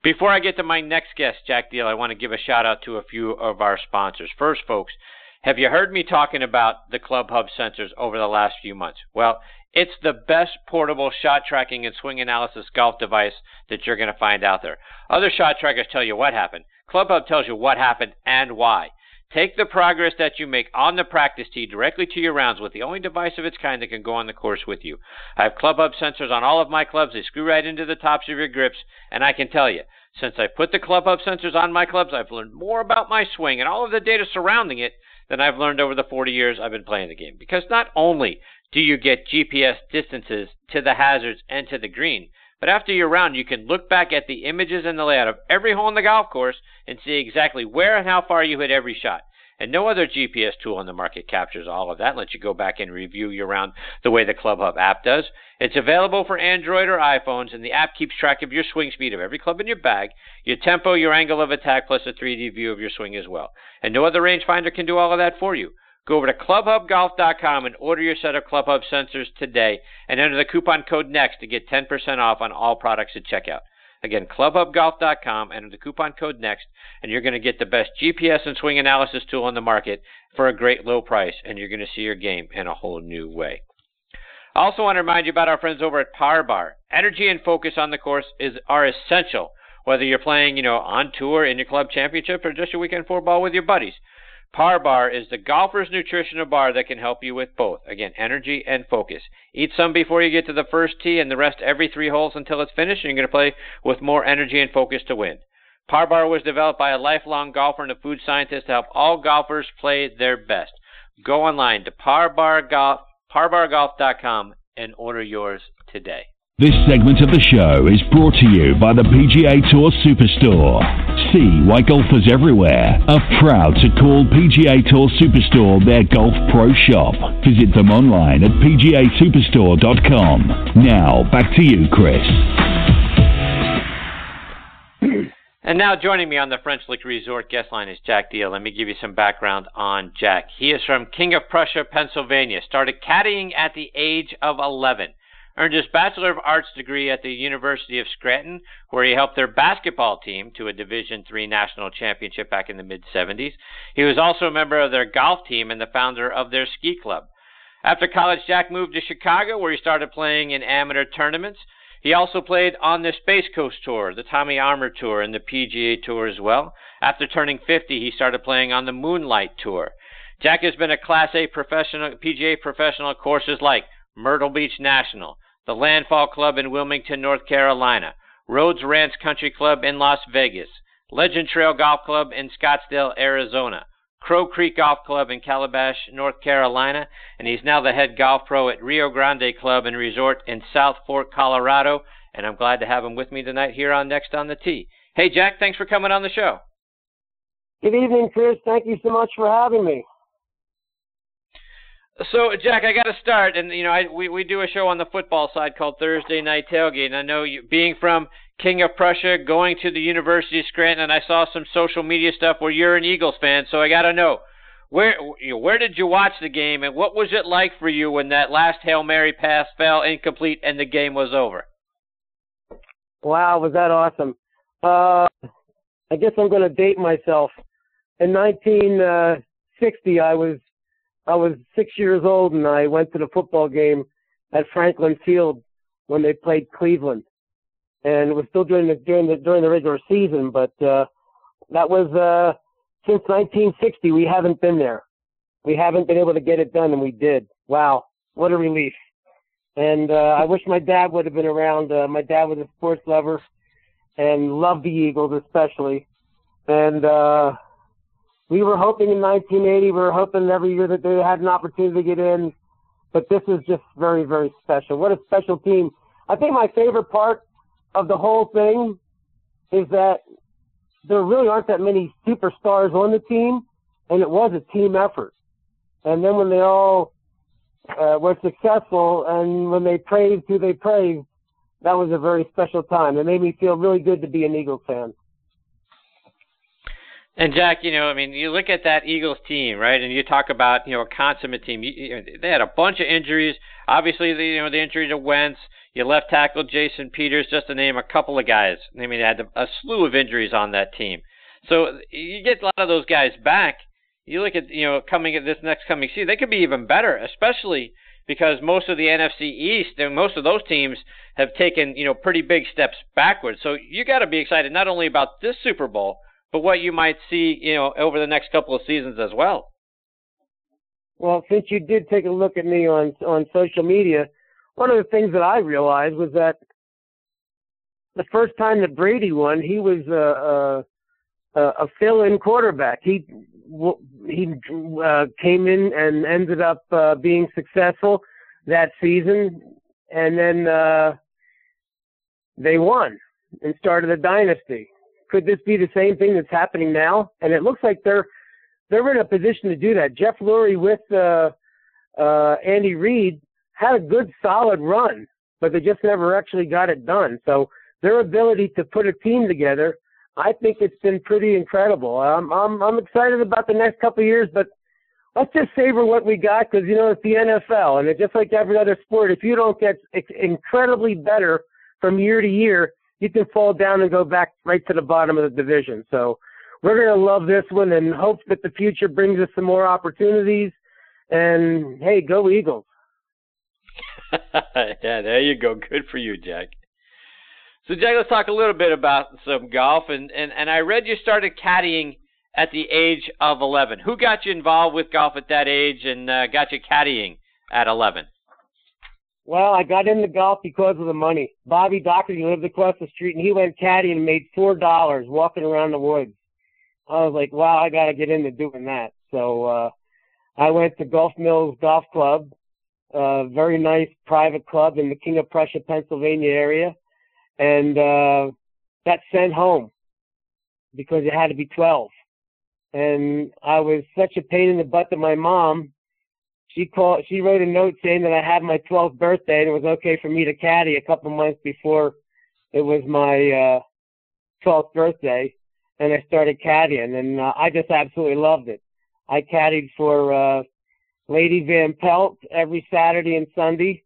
Before I get to my next guest, Jack Diehl, I want to give a shout out to a few of our sponsors. First, folks, have you heard me talking about the Club Hub sensors over the last few months? Well, it's the best portable shot tracking and swing analysis golf device that you're going to find out there. Other shot trackers tell you what happened. Club Hub tells you what happened and why. Take the progress that you make on the practice tee directly to your rounds with the only device of its kind that can go on the course with you. I have Club Hub sensors on all of my clubs. They screw right into the tops of your grips, and I can tell you, since I put the Club Hub sensors on my clubs, I've learned more about my swing and all of the data surrounding it than I've learned over the 40 years I've been playing the game. Because not only do you get GPS distances to the hazards and to the green, but after your round, you can look back at the images and the layout of every hole in the golf course and see exactly where and how far you hit every shot. And no other GPS tool on the market captures all of that and lets you go back and review your round the way the ClubHub app does. It's available for Android or iPhones, and the app keeps track of your swing speed of every club in your bag, your tempo, your angle of attack, plus a 3D view of your swing as well. And no other rangefinder can do all of that for you. Go over to clubhubgolf.com and order your set of ClubHub sensors today and enter the coupon code NEXT to get 10% off on all products at checkout. Again, clubhubgolf.com, enter the coupon code NEXT, and you're going to get the best GPS and swing analysis tool on the market for a great low price, and you're going to see your game in a whole new way. I also want to remind you about our friends over at Par Bar. Energy and focus on the course is are essential, whether you're playing, you know, on tour in your club championship or just your weekend four ball with your buddies. Par Bar is the golfer's nutritional bar that can help you with both. Again, energy and focus. Eat some before you get to the first tee and the rest every three holes until it's finished, and you're going to play with more energy and focus to win. Par Bar was developed by a lifelong golfer and a food scientist to help all golfers play their best. Go online to Par Bar Golf parbargolf.com and order yours today. This segment of the show is brought to you by the PGA Tour Superstore. See why golfers everywhere are proud to call PGA Tour Superstore their golf pro shop. Visit them online at pgasuperstore.com. Now, back to you, Chris. And now joining me on the French Lick Resort guest line is Jack Diehl. Let me give you some background on Jack. He is from King of Prussia, Pennsylvania. Started caddying at the age of 11 earned his Bachelor of Arts degree at the University of Scranton, where he helped their basketball team to a Division III national championship back in the mid 70s. He was also a member of their golf team and the founder of their ski club. After college, Jack moved to Chicago, where he started playing in amateur tournaments. He also played on the Space Coast Tour, the Tommy Armour Tour, and the PGA Tour as well. After turning 50, he started playing on the Moonlight Tour. Jack has been a Class A professional PGA professional courses like Myrtle Beach National, the Landfall Club in Wilmington, North Carolina, Rhodes Ranch Country Club in Las Vegas, Legend Trail Golf Club in Scottsdale, Arizona, Crow Creek Golf Club in Calabash, North Carolina, and he's now the head golf pro at Rio Grande Club and Resort in South Fork, Colorado. And I'm glad to have him with me tonight here on Next on the Tee. Hey, Jack, thanks for coming on the show. Good evening, Chris. Thank you so much for having me. So, Jack, I got to start, and you know, I, we we do a show on the football side called Thursday Night Tailgate. And I know you, being from King of Prussia, going to the University of Scranton, and I saw some social media stuff where you're an Eagles fan. So I got to know where where did you watch the game, and what was it like for you when that last hail mary pass fell incomplete and the game was over? Wow, was that awesome! Uh, I guess I'm going to date myself. In 1960, I was I was six years old and I went to the football game at Franklin Field when they played Cleveland, and it was still during the during the during the regular season. But uh, that was uh, since 1960. We haven't been there. We haven't been able to get it done, and we did. Wow, what a relief! And uh, I wish my dad would have been around. Uh, my dad was a sports lover and loved the Eagles especially, and. uh we were hoping in 1980, we were hoping every year that they had an opportunity to get in, but this is just very, very special. What a special team. I think my favorite part of the whole thing is that there really aren't that many superstars on the team, and it was a team effort. And then when they all uh, were successful and when they praised who they praised, that was a very special time. It made me feel really good to be an Eagles fan. And Jack, you know, I mean, you look at that Eagles team, right? And you talk about, you know, a consummate team. You, you they had a bunch of injuries. Obviously, the, you know, the injury to Wentz. You left tackle Jason Peters, just to name a couple of guys. I mean, they had a slew of injuries on that team. So you get a lot of those guys back. You look at, you know, coming at this next coming season, they could be even better, especially because most of the NFC East and most of those teams have taken, you know, pretty big steps backwards. So you got to be excited not only about this Super Bowl but what you might see, you know, over the next couple of seasons as well. Well, since you did take a look at me on on social media, one of the things that I realized was that the first time that Brady won, he was a a, a fill-in quarterback. He he uh, came in and ended up uh, being successful that season, and then uh, they won and started a dynasty could this be the same thing that's happening now? And it looks like they're they're in a position to do that. Jeff Lurie with uh, uh, Andy Reid had a good solid run, but they just never actually got it done. So their ability to put a team together, I think it's been pretty incredible. I'm I'm I'm excited about the next couple of years, but let's just savor what we got because you know it's the NFL, and it's just like every other sport. If you don't get incredibly better from year to year, you can fall down and go back right to the bottom of the division. So we're going to love this one and hope that the future brings us some more opportunities. And hey, go Eagles. yeah, there you go. Good for you, Jack. So, Jack, let's talk a little bit about some golf. And, and, and I read you started caddying at the age of 11. Who got you involved with golf at that age and uh, got you caddying at 11? Well, I got into golf because of the money. Bobby Doherty lived across the street, and he went caddy and made four dollars walking around the woods. I was like, wow, I got to get into doing that. So uh, I went to Gulf Mills Golf Club, a very nice private club in the King of Prussia, Pennsylvania area, and uh, got sent home because it had to be 12. And I was such a pain in the butt to my mom. She called. She wrote a note saying that I had my 12th birthday and it was okay for me to caddy a couple months before it was my uh, 12th birthday, and I started caddying, and uh, I just absolutely loved it. I caddied for uh, Lady Van Pelt every Saturday and Sunday.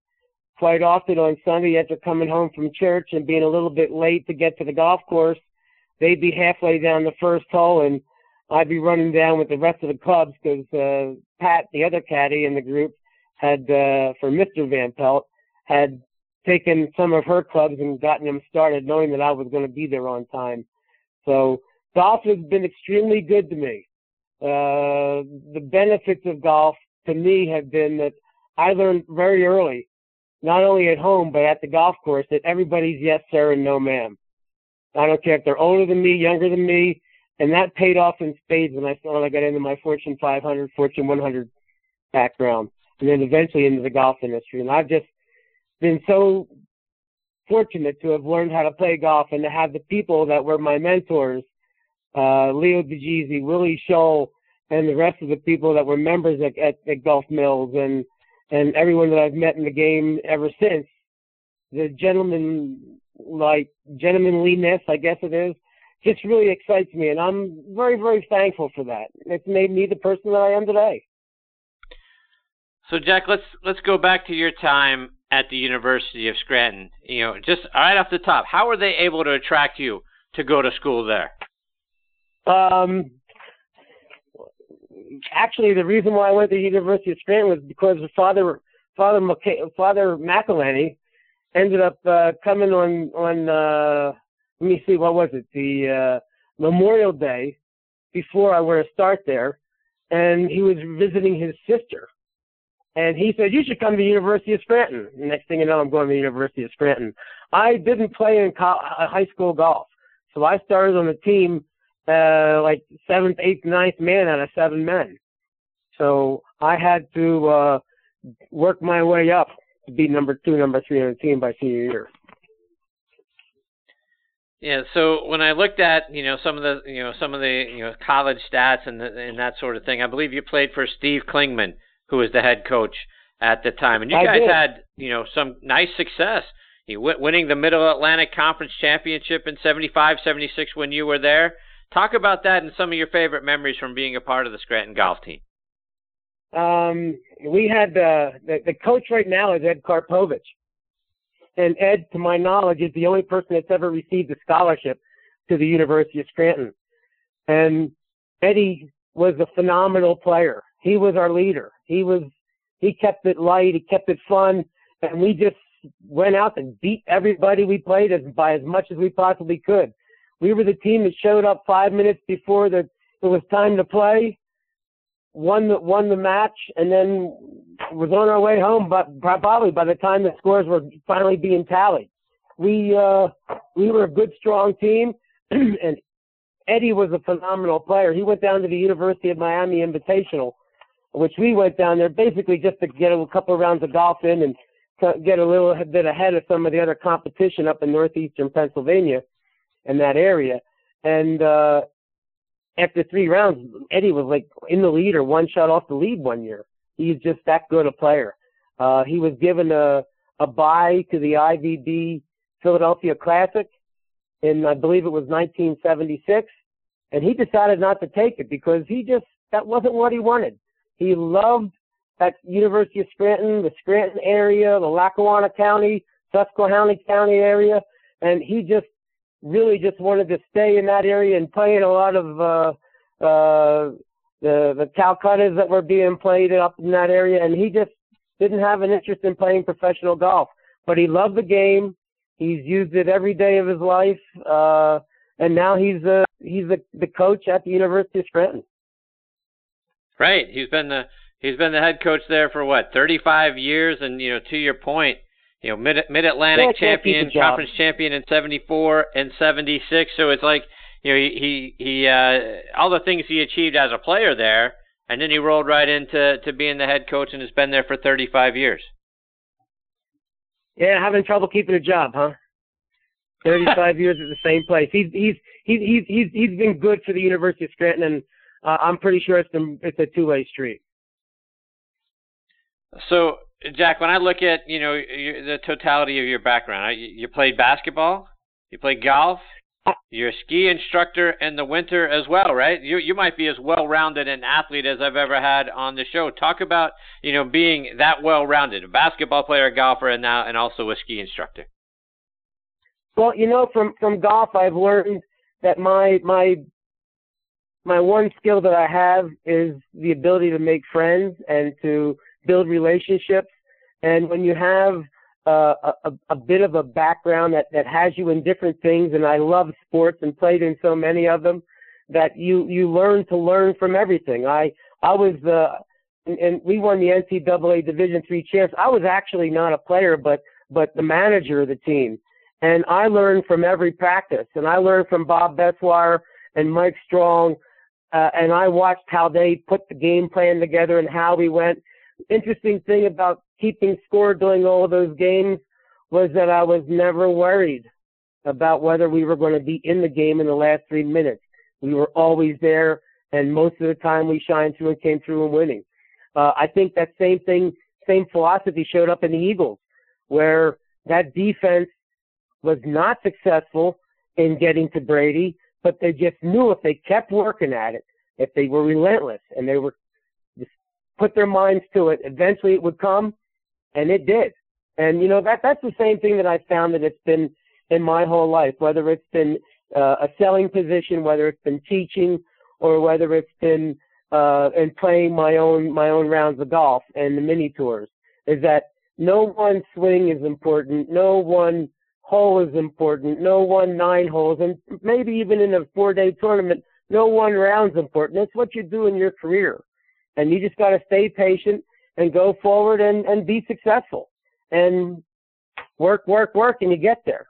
Quite often on Sunday, after coming home from church and being a little bit late to get to the golf course, they'd be halfway down the first hole, and I'd be running down with the rest of the clubs because uh, Pat, the other caddy in the group, had uh, for Mr. Van Pelt had taken some of her clubs and gotten them started, knowing that I was going to be there on time. So golf has been extremely good to me. Uh, the benefits of golf to me have been that I learned very early, not only at home but at the golf course, that everybody's yes sir and no ma'am. I don't care if they're older than me, younger than me, and that paid off in spades when I started. I got into my Fortune 500, Fortune 100 background, and then eventually into the golf industry. And I've just been so fortunate to have learned how to play golf and to have the people that were my mentors, uh, Leo DeGeezy, Willie Scholl, and the rest of the people that were members at, at, at Gulf Mills and and everyone that I've met in the game ever since. The gentleman like gentlemanliness, I guess it is, just really excites me, and I'm very very thankful for that. It's made me the person that I am today. So Jack, let's let's go back to your time at the University of Scranton. You know, just right off the top, how were they able to attract you to go to school there? Um, actually, the reason why I went to the University of Scranton was because Father Father McC- Father McElhenney ended up uh, coming on on uh, let me see what was it the uh, Memorial Day before I were to start there, and he was visiting his sister, and he said you should come to the University of Scranton. next thing you know, I'm going to the University of Scranton. I didn't play in co- uh, high school golf, so I started on the team uh, like seventh, eighth, ninth man out of seven men. So I had to uh, work my way up to be number two, number three on the team by senior year. Yeah, so when I looked at you know some of the you know some of the you know college stats and the, and that sort of thing, I believe you played for Steve Klingman, who was the head coach at the time, and you I guys did. had you know some nice success. You w- winning the Middle Atlantic Conference Championship in '75, '76 when you were there. Talk about that and some of your favorite memories from being a part of the Scranton golf team. Um, we had uh, the the coach right now is Ed Karpovich, and Ed, to my knowledge, is the only person that's ever received a scholarship to the University of Scranton. And Eddie was a phenomenal player. He was our leader. He was he kept it light. He kept it fun, and we just went out and beat everybody we played as by as much as we possibly could. We were the team that showed up five minutes before the it was time to play, won the won the match, and then was on our way home. But probably by the time the scores were finally being tallied, we uh, we were a good, strong team, and Eddie was a phenomenal player. He went down to the University of Miami Invitational, which we went down there basically just to get a couple of rounds of golf in and to get a little bit ahead of some of the other competition up in northeastern Pennsylvania in that area. And uh, after three rounds, Eddie was like in the lead or one shot off the lead one year. He's just that good a player. Uh, he was given a a bye to the IVB Philadelphia Classic in I believe it was 1976, and he decided not to take it because he just that wasn't what he wanted. He loved that University of Scranton, the Scranton area, the Lackawanna County, Susquehanna County area, and he just really just wanted to stay in that area and play in a lot of uh, uh, the the Calcuttas that were being played up in that area, and he just didn't have an interest in playing professional golf. But he loved the game. He's used it every day of his life, uh, and now he's uh, he's the, the coach at the University of Scranton. Right. He's been the he's been the head coach there for what 35 years, and you know to your point, you know mid Mid Atlantic Yeah, champion, conference champion in '74 and '76. So it's like you know he he, he uh, all the things he achieved as a player there, and then he rolled right into to being the head coach and has been there for 35 years. Yeah, having trouble keeping a job, huh? Thirty-five years at the same place. He's he's he's he's he's he's been good for the University of Scranton, and uh, I'm pretty sure it's been, it's a two-way street. So, Jack, when I look at you know the totality of your background, you played basketball, you played golf, you're a ski instructor in the winter as well, right? You you might be as well-rounded an athlete as I've ever had on the show. Talk about you know being that well-rounded, a basketball player, a golfer, and now and also a ski instructor. Well, you know, from from golf, I've learned that my my my one skill that I have is the ability to make friends and to build relationships. And when you have uh, a, a bit of a background that, that has you in different things, and I love sports and played in so many of them, that you you learn to learn from everything. I I was uh, and, and we won the NCAA Division three champs. I was actually not a player, but but the manager of the team, and I learned from every practice. And I learned from Bob Bessoir and Mike Strong, uh, and I watched how they put the game plan together and how we went. Interesting thing about keeping score during all of those games was that I was never worried about whether we were going to be in the game in the last three minutes. We were always there, and most of the time we shined through and came through and winning. Uh, I think that same thing, same philosophy showed up in the Eagles, where that defense was not successful in getting to Brady, but they just knew if they kept working at it, if they were relentless and they were put their minds to it, eventually it would come and it did. And you know that that's the same thing that I found that it's been in my whole life, whether it's been uh, a selling position, whether it's been teaching, or whether it's been uh, in playing my own my own rounds of golf and the mini tours, is that no one swing is important, no one hole is important, no one nine holes, and maybe even in a four day tournament, no one round's important. It's what you do in your career, and you just got to stay patient and go forward and, and be successful and work, work, work, and you get there.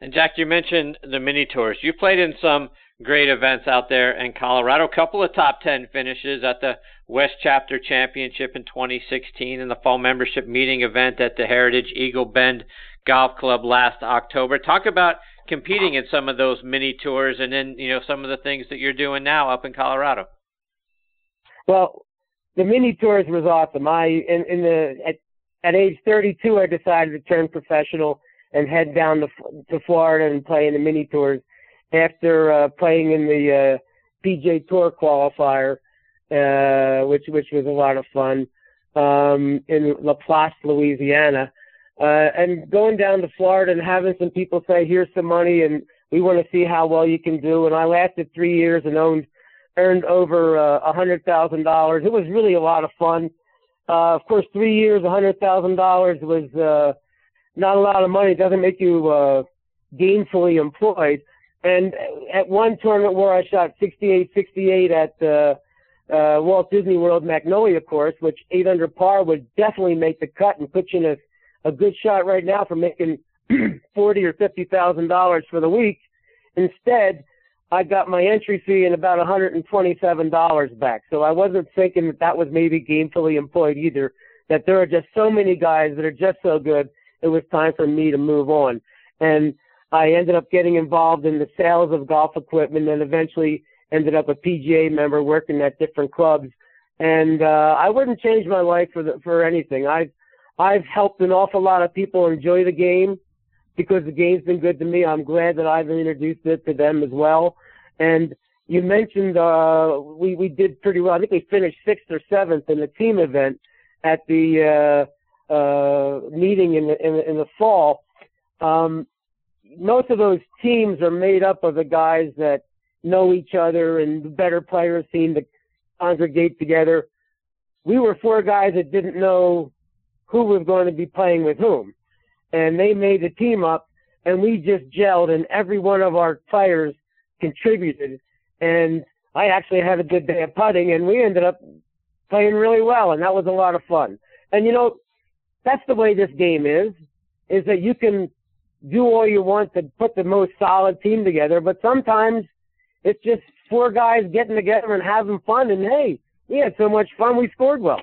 And Jack, you mentioned the mini tours. You played in some great events out there in Colorado. A couple of top 10 finishes at the West Chapter Championship in 2016 and the fall membership meeting event at the Heritage Eagle Bend Golf Club last October. Talk about competing in some of those mini tours and then, you know, some of the things that you're doing now up in Colorado. Well, the mini tours was awesome. I in, in the at at age 32, I decided to turn professional and head down to to Florida and play in the mini tours. After uh, playing in the uh, PGA Tour qualifier, uh, which which was a lot of fun um, in Laplace, Louisiana, uh, and going down to Florida and having some people say, "Here's some money, and we want to see how well you can do." And I lasted three years and owned earned over uh, a hundred thousand dollars. It was really a lot of fun. Uh, of course, three years, a hundred thousand dollars was uh, not a lot of money. It doesn't make you uh, gainfully employed. And at one tournament where I shot 68, 68 at uh, uh, Walt Disney World Magnolia course, which eight under par would definitely make the cut and put you in a, a good shot right now for making forty or fifty thousand dollars for the week. Instead, I got my entry fee and about $127 back. So I wasn't thinking that that was maybe gainfully employed either. That there are just so many guys that are just so good. It was time for me to move on. And I ended up getting involved in the sales of golf equipment and eventually ended up a PGA member working at different clubs. And uh, I wouldn't change my life for the, for anything. I've I've helped an awful lot of people enjoy the game because the game's been good to me. I'm glad that I've introduced it to them as well. And you mentioned uh, we we did pretty well. I think we finished sixth or seventh in the team event at the uh, uh, meeting in the, in in the fall. Um, most of those teams are made up of the guys that know each other, and the better players seem to congregate together. We were four guys that didn't know who was going to be playing with whom, and they made the team up, and we just gelled, and every one of our players contributed. And I actually had a good day of putting, and we ended up playing really well, and that was a lot of fun. And you know, that's the way this game is, is that you can do all you want to put the most solid team together, but sometimes it's just four guys getting together and having fun, and hey, we had so much fun, we scored well.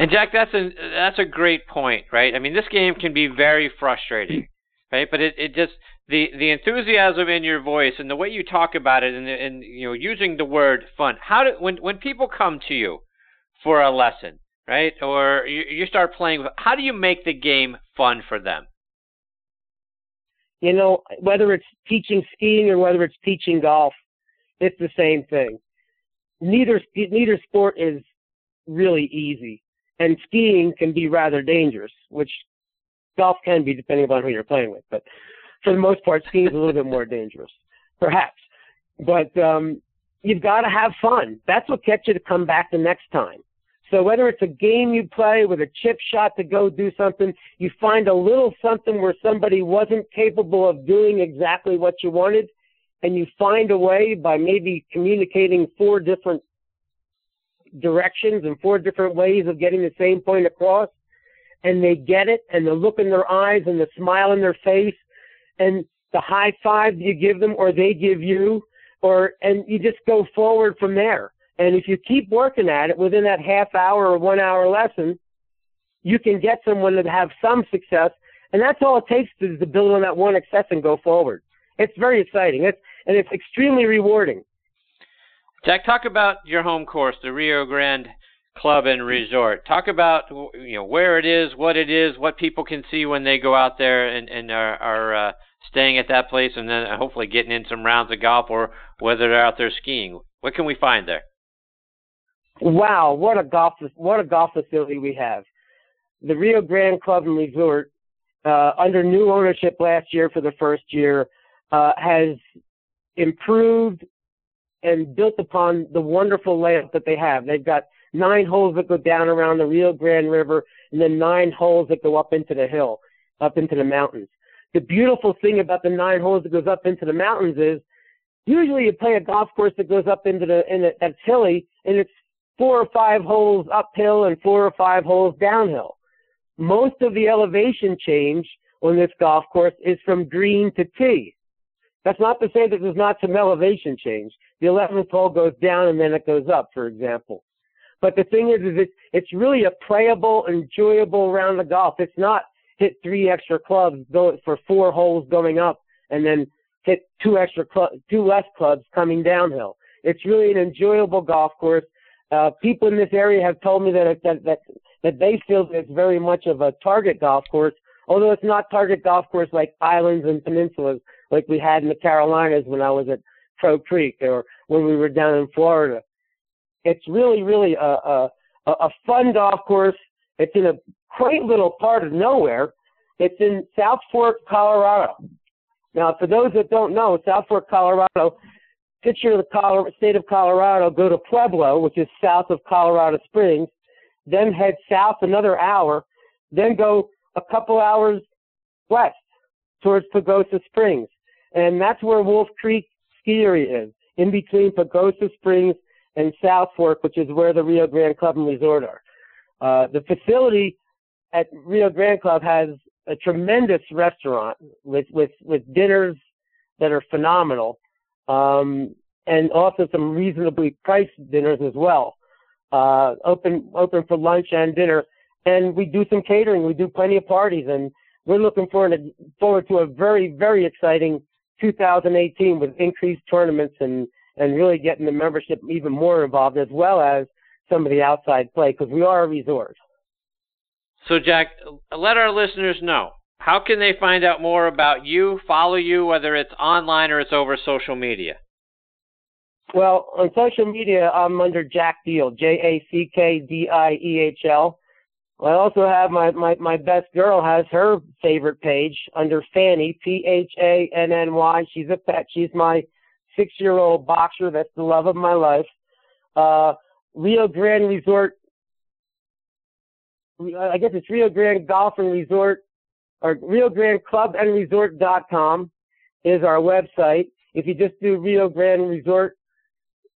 And Jack, that's a that's a great point, right? I mean, this game can be very frustrating, right? But it, it just the the enthusiasm in your voice and the way you talk about it, and and you know using the word fun. How do when when people come to you for a lesson, right? Or you, you start playing, how do you make the game fun for them? You know, whether it's teaching skiing or whether it's teaching golf, it's the same thing. Neither neither sport is really easy, and skiing can be rather dangerous, which golf can be depending upon who you're playing with. But for the most part, skiing is a little bit more dangerous, perhaps. But um, you've got to have fun. That's what gets you to come back the next time. So whether it's a game you play with a chip shot to go do something, you find a little something where somebody wasn't capable of doing exactly what you wanted, and you find a way by maybe communicating four different directions and four different ways of getting the same point across, and they get it, and the look in their eyes and the smile in their face, and the high five you give them or they give you, or and you just go forward from there and if you keep working at it within that half hour or one hour lesson, you can get someone to have some success. And that's all it takes to, to build on that one success and go forward. It's very exciting. It's, and it's extremely rewarding. Jack, talk about your home course, the Rio Grande Club and Resort. Talk about you know where it is, what it is, what people can see when they go out there and, and are, are uh, staying at that place, and then hopefully getting in some rounds of golf, or whether they're out there skiing. What can we find there? Wow, what a golf what a golf facility we have. The Rio Grande Club and Resort, uh, under new ownership last year for the first year, uh, has improved and built upon the wonderful layout that they have. They've got nine holes that go down around the Rio Grande River, and then nine holes that go up into the hill, up into the mountains. The beautiful thing about the nine holes that goes up into the mountains is usually you play a golf course that goes up into the in the, that's hilly and it's four or five holes uphill and four or five holes downhill. Most of the elevation change on this golf course is from green to tee. That's not to say that there's not some elevation change. The 11th hole goes down and then it goes up, for example. But the thing is, is it, it's really a playable, enjoyable round of golf. It's not hit three extra clubs go for four holes going up and then hit two extra cl- two less clubs coming downhill. It's really an enjoyable golf course uh, people in this area have told me that, that that that they feel that it's very much of a target golf course, although it's not target golf course like islands and peninsulas like we had in the Carolinas when I was at Crow Creek or when we were down in Florida. It's really, really a a, a fun golf course. It's in a quaint little part of nowhere. It's in South Fork, Colorado. Now, for those that don't know, South Fork, Colorado picture the Colorado, state of Colorado, go to Pueblo, which is south of Colorado Springs, then head south another hour, then go a couple hours west towards Pagosa Springs. And that's where Wolf Creek ski area is, in between Pagosa Springs and South Fork, which is where the Rio Grande Club and Resort are. Uh, the facility at Rio Grande Club has a tremendous restaurant with, with, with dinners that are phenomenal um, and also some reasonably priced dinners as well. Uh, open open for lunch and dinner, and we do some catering. We do plenty of parties, and we're looking forward to, forward to a very very exciting 2018 with increased tournaments and and really getting the membership even more involved, as well as some of the outside play, because we are a resort. So, Jack, let our listeners know how can they find out more about you, follow you, whether it's online or it's over social media? Well, on social media, I'm under Jack Diehl, J A C K D I E H L. I also have my, my, my best girl has her favorite page under Fanny, P H A N N Y. She's a pet. She's my six year old boxer. That's the love of my life. Uh, Rio Grande Resort. I guess it's Rio Grande Golf and Resort or Rio Grande Club and Resort.com is our website. If you just do Rio Grande Resort,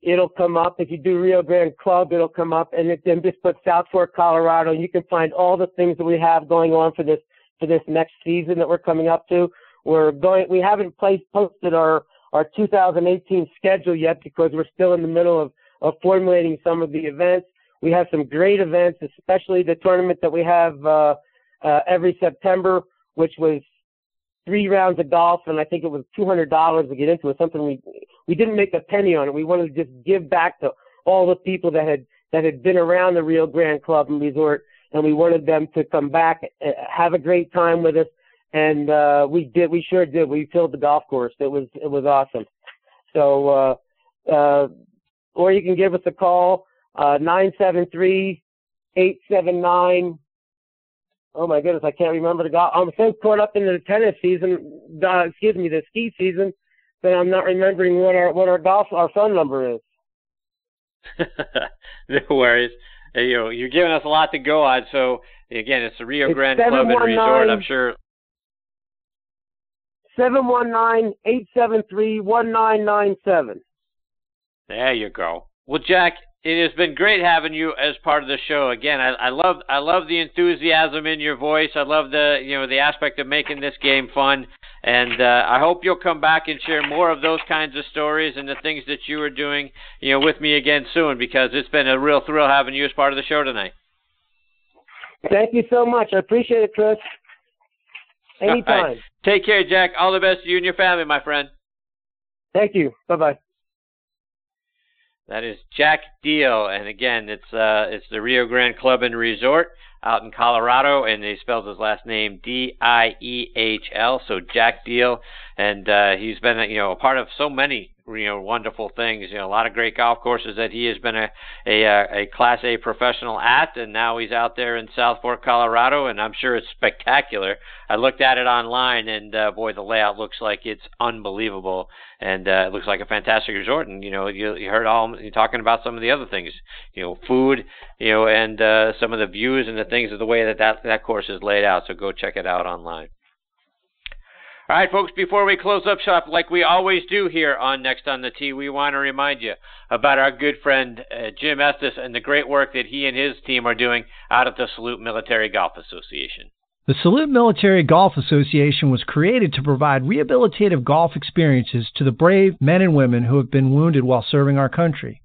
it'll come up. If you do Rio Grande Club, it'll come up. And then just put South Fork, Colorado. You can find all the things that we have going on for this for this next season that we're coming up to. We're going. We haven't placed, posted our our 2018 schedule yet because we're still in the middle of of formulating some of the events. We have some great events, especially the tournament that we have uh, uh, every September, which was three rounds of golf, and I think it was two hundred dollars to get into it. Something we we didn't make a penny on it. We wanted to just give back to all the people that had that had been around the Rio Grande Club and Resort, and we wanted them to come back, uh, have a great time with us, and uh, we did. We sure did. We filled the golf course. It was it was awesome. So, uh, uh, or you can give us a call uh, nine seven three eight seven nine oh my goodness, I can't remember the golf. I'm so caught up in the tennis season, uh, excuse me, the ski season, that I'm not remembering what our what our golf our phone number is. no worries. You know, you're giving us a lot to go on. So again, it's the Rio Grande Club and Resort. I'm sure. Seven one nine eight seven three one nine nine seven. There you go. Well, Jack, it has been great having you as part of the show. Again, I, I love I love the enthusiasm in your voice. I love the you know the aspect of making this game fun, and uh, I hope you'll come back and share more of those kinds of stories and the things that you are doing you know with me again soon because it's been a real thrill having you as part of the show tonight. Thank you so much. I appreciate it, Chris. Anytime. Right. Take care, Jack. All the best to you and your family, my friend. Thank you. Bye bye. That is Jack Diehl, and again, it's uh, it's the Rio Grande Club and Resort out in Colorado, and he spells his last name D I E H L. So Jack Diehl, and uh, he's been you know a part of so many you know wonderful things. You know, a lot of great golf courses that he has been a a uh, a Class A professional at, and now he's out there in South Fork, Colorado, and I'm sure it's spectacular. I looked at it online, and uh, boy, the layout looks like it's unbelievable, and uh, it looks like a fantastic resort. And you know, you, you heard all you talking about some of the other things, you know, food, you know, and uh, some of the views and the things of the way that that that course is laid out. So go check it out online. All right, folks, before we close up shop, like we always do here on Next on the Tee, we want to remind you about our good friend uh, Jim Estes and the great work that he and his team are doing out at the Salute Military Golf Association. The Salute Military Golf Association was created to provide rehabilitative golf experiences to the brave men and women who have been wounded while serving our country.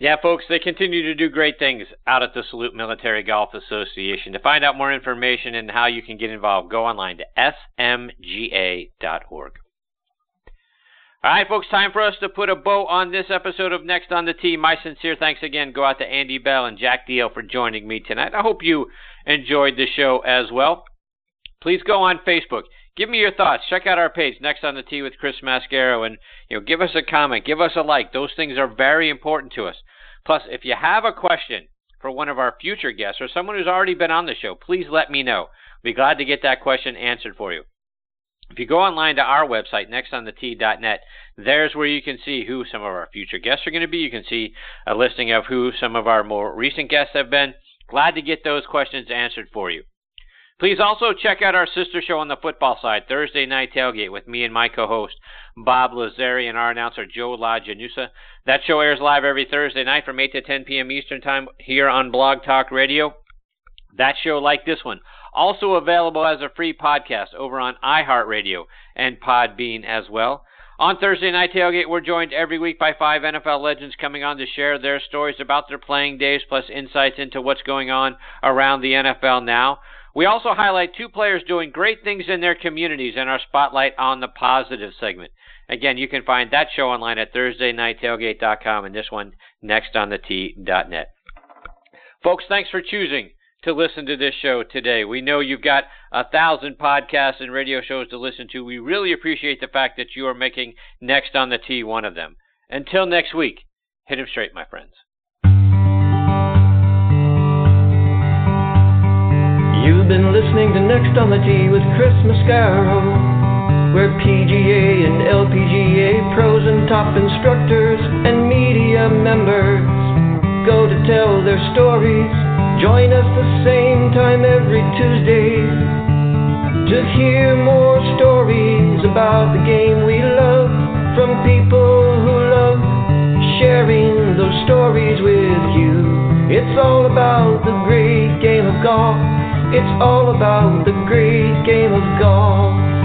Yeah, folks, they continue to do great things out at the Salute Military Golf Association. To find out more information and how you can get involved, go online to smga.org. All right, folks, time for us to put a bow on this episode of Next on the Tee. My sincere thanks again go out to Andy Bell and Jack Diehl for joining me tonight. I hope you enjoyed the show as well. Please go on Facebook. Give me your thoughts. Check out our page, Next on the Tee with Chris Mascaro, and you know, give us a comment, give us a like. Those things are very important to us. Plus, if you have a question for one of our future guests or someone who's already been on the show, please let me know. I'll be glad to get that question answered for you. If you go online to our website, nextonthetee.net, there's where you can see who some of our future guests are going to be. You can see a listing of who some of our more recent guests have been. Glad to get those questions answered for you. Please also check out our sister show on the football side, Thursday Night Tailgate, with me and my co-host, Bob Lazari, and our announcer, Joe LaGenusa. That show airs live every Thursday night from 8 to 10 p.m. Eastern Time here on Blog Talk Radio. That show, like this one, also available as a free podcast over on iHeartRadio and Podbean as well. On Thursday Night Tailgate, we're joined every week by five NFL legends coming on to share their stories about their playing days, plus insights into what's going on around the NFL now. We also highlight two players doing great things in their communities in our Spotlight on the Positive segment. Again, you can find that show online at ThursdayNightTailgate.com and this one nextonthetee.net. Folks, thanks for choosing to listen to this show today. We know you've got a thousand podcasts and radio shows to listen to. We really appreciate the fact that you are making Next on the Tee one of them. Until next week, hit him straight, my friends. Been listening to Next on the Tee with Chris Mascaro, where PGA and LPGA pros and top instructors and media members go to tell their stories Join us the same time every Tuesday to hear more stories about the game we love from people who love sharing those stories with you. It's all about the great game of golf. It's all about the great game of golf.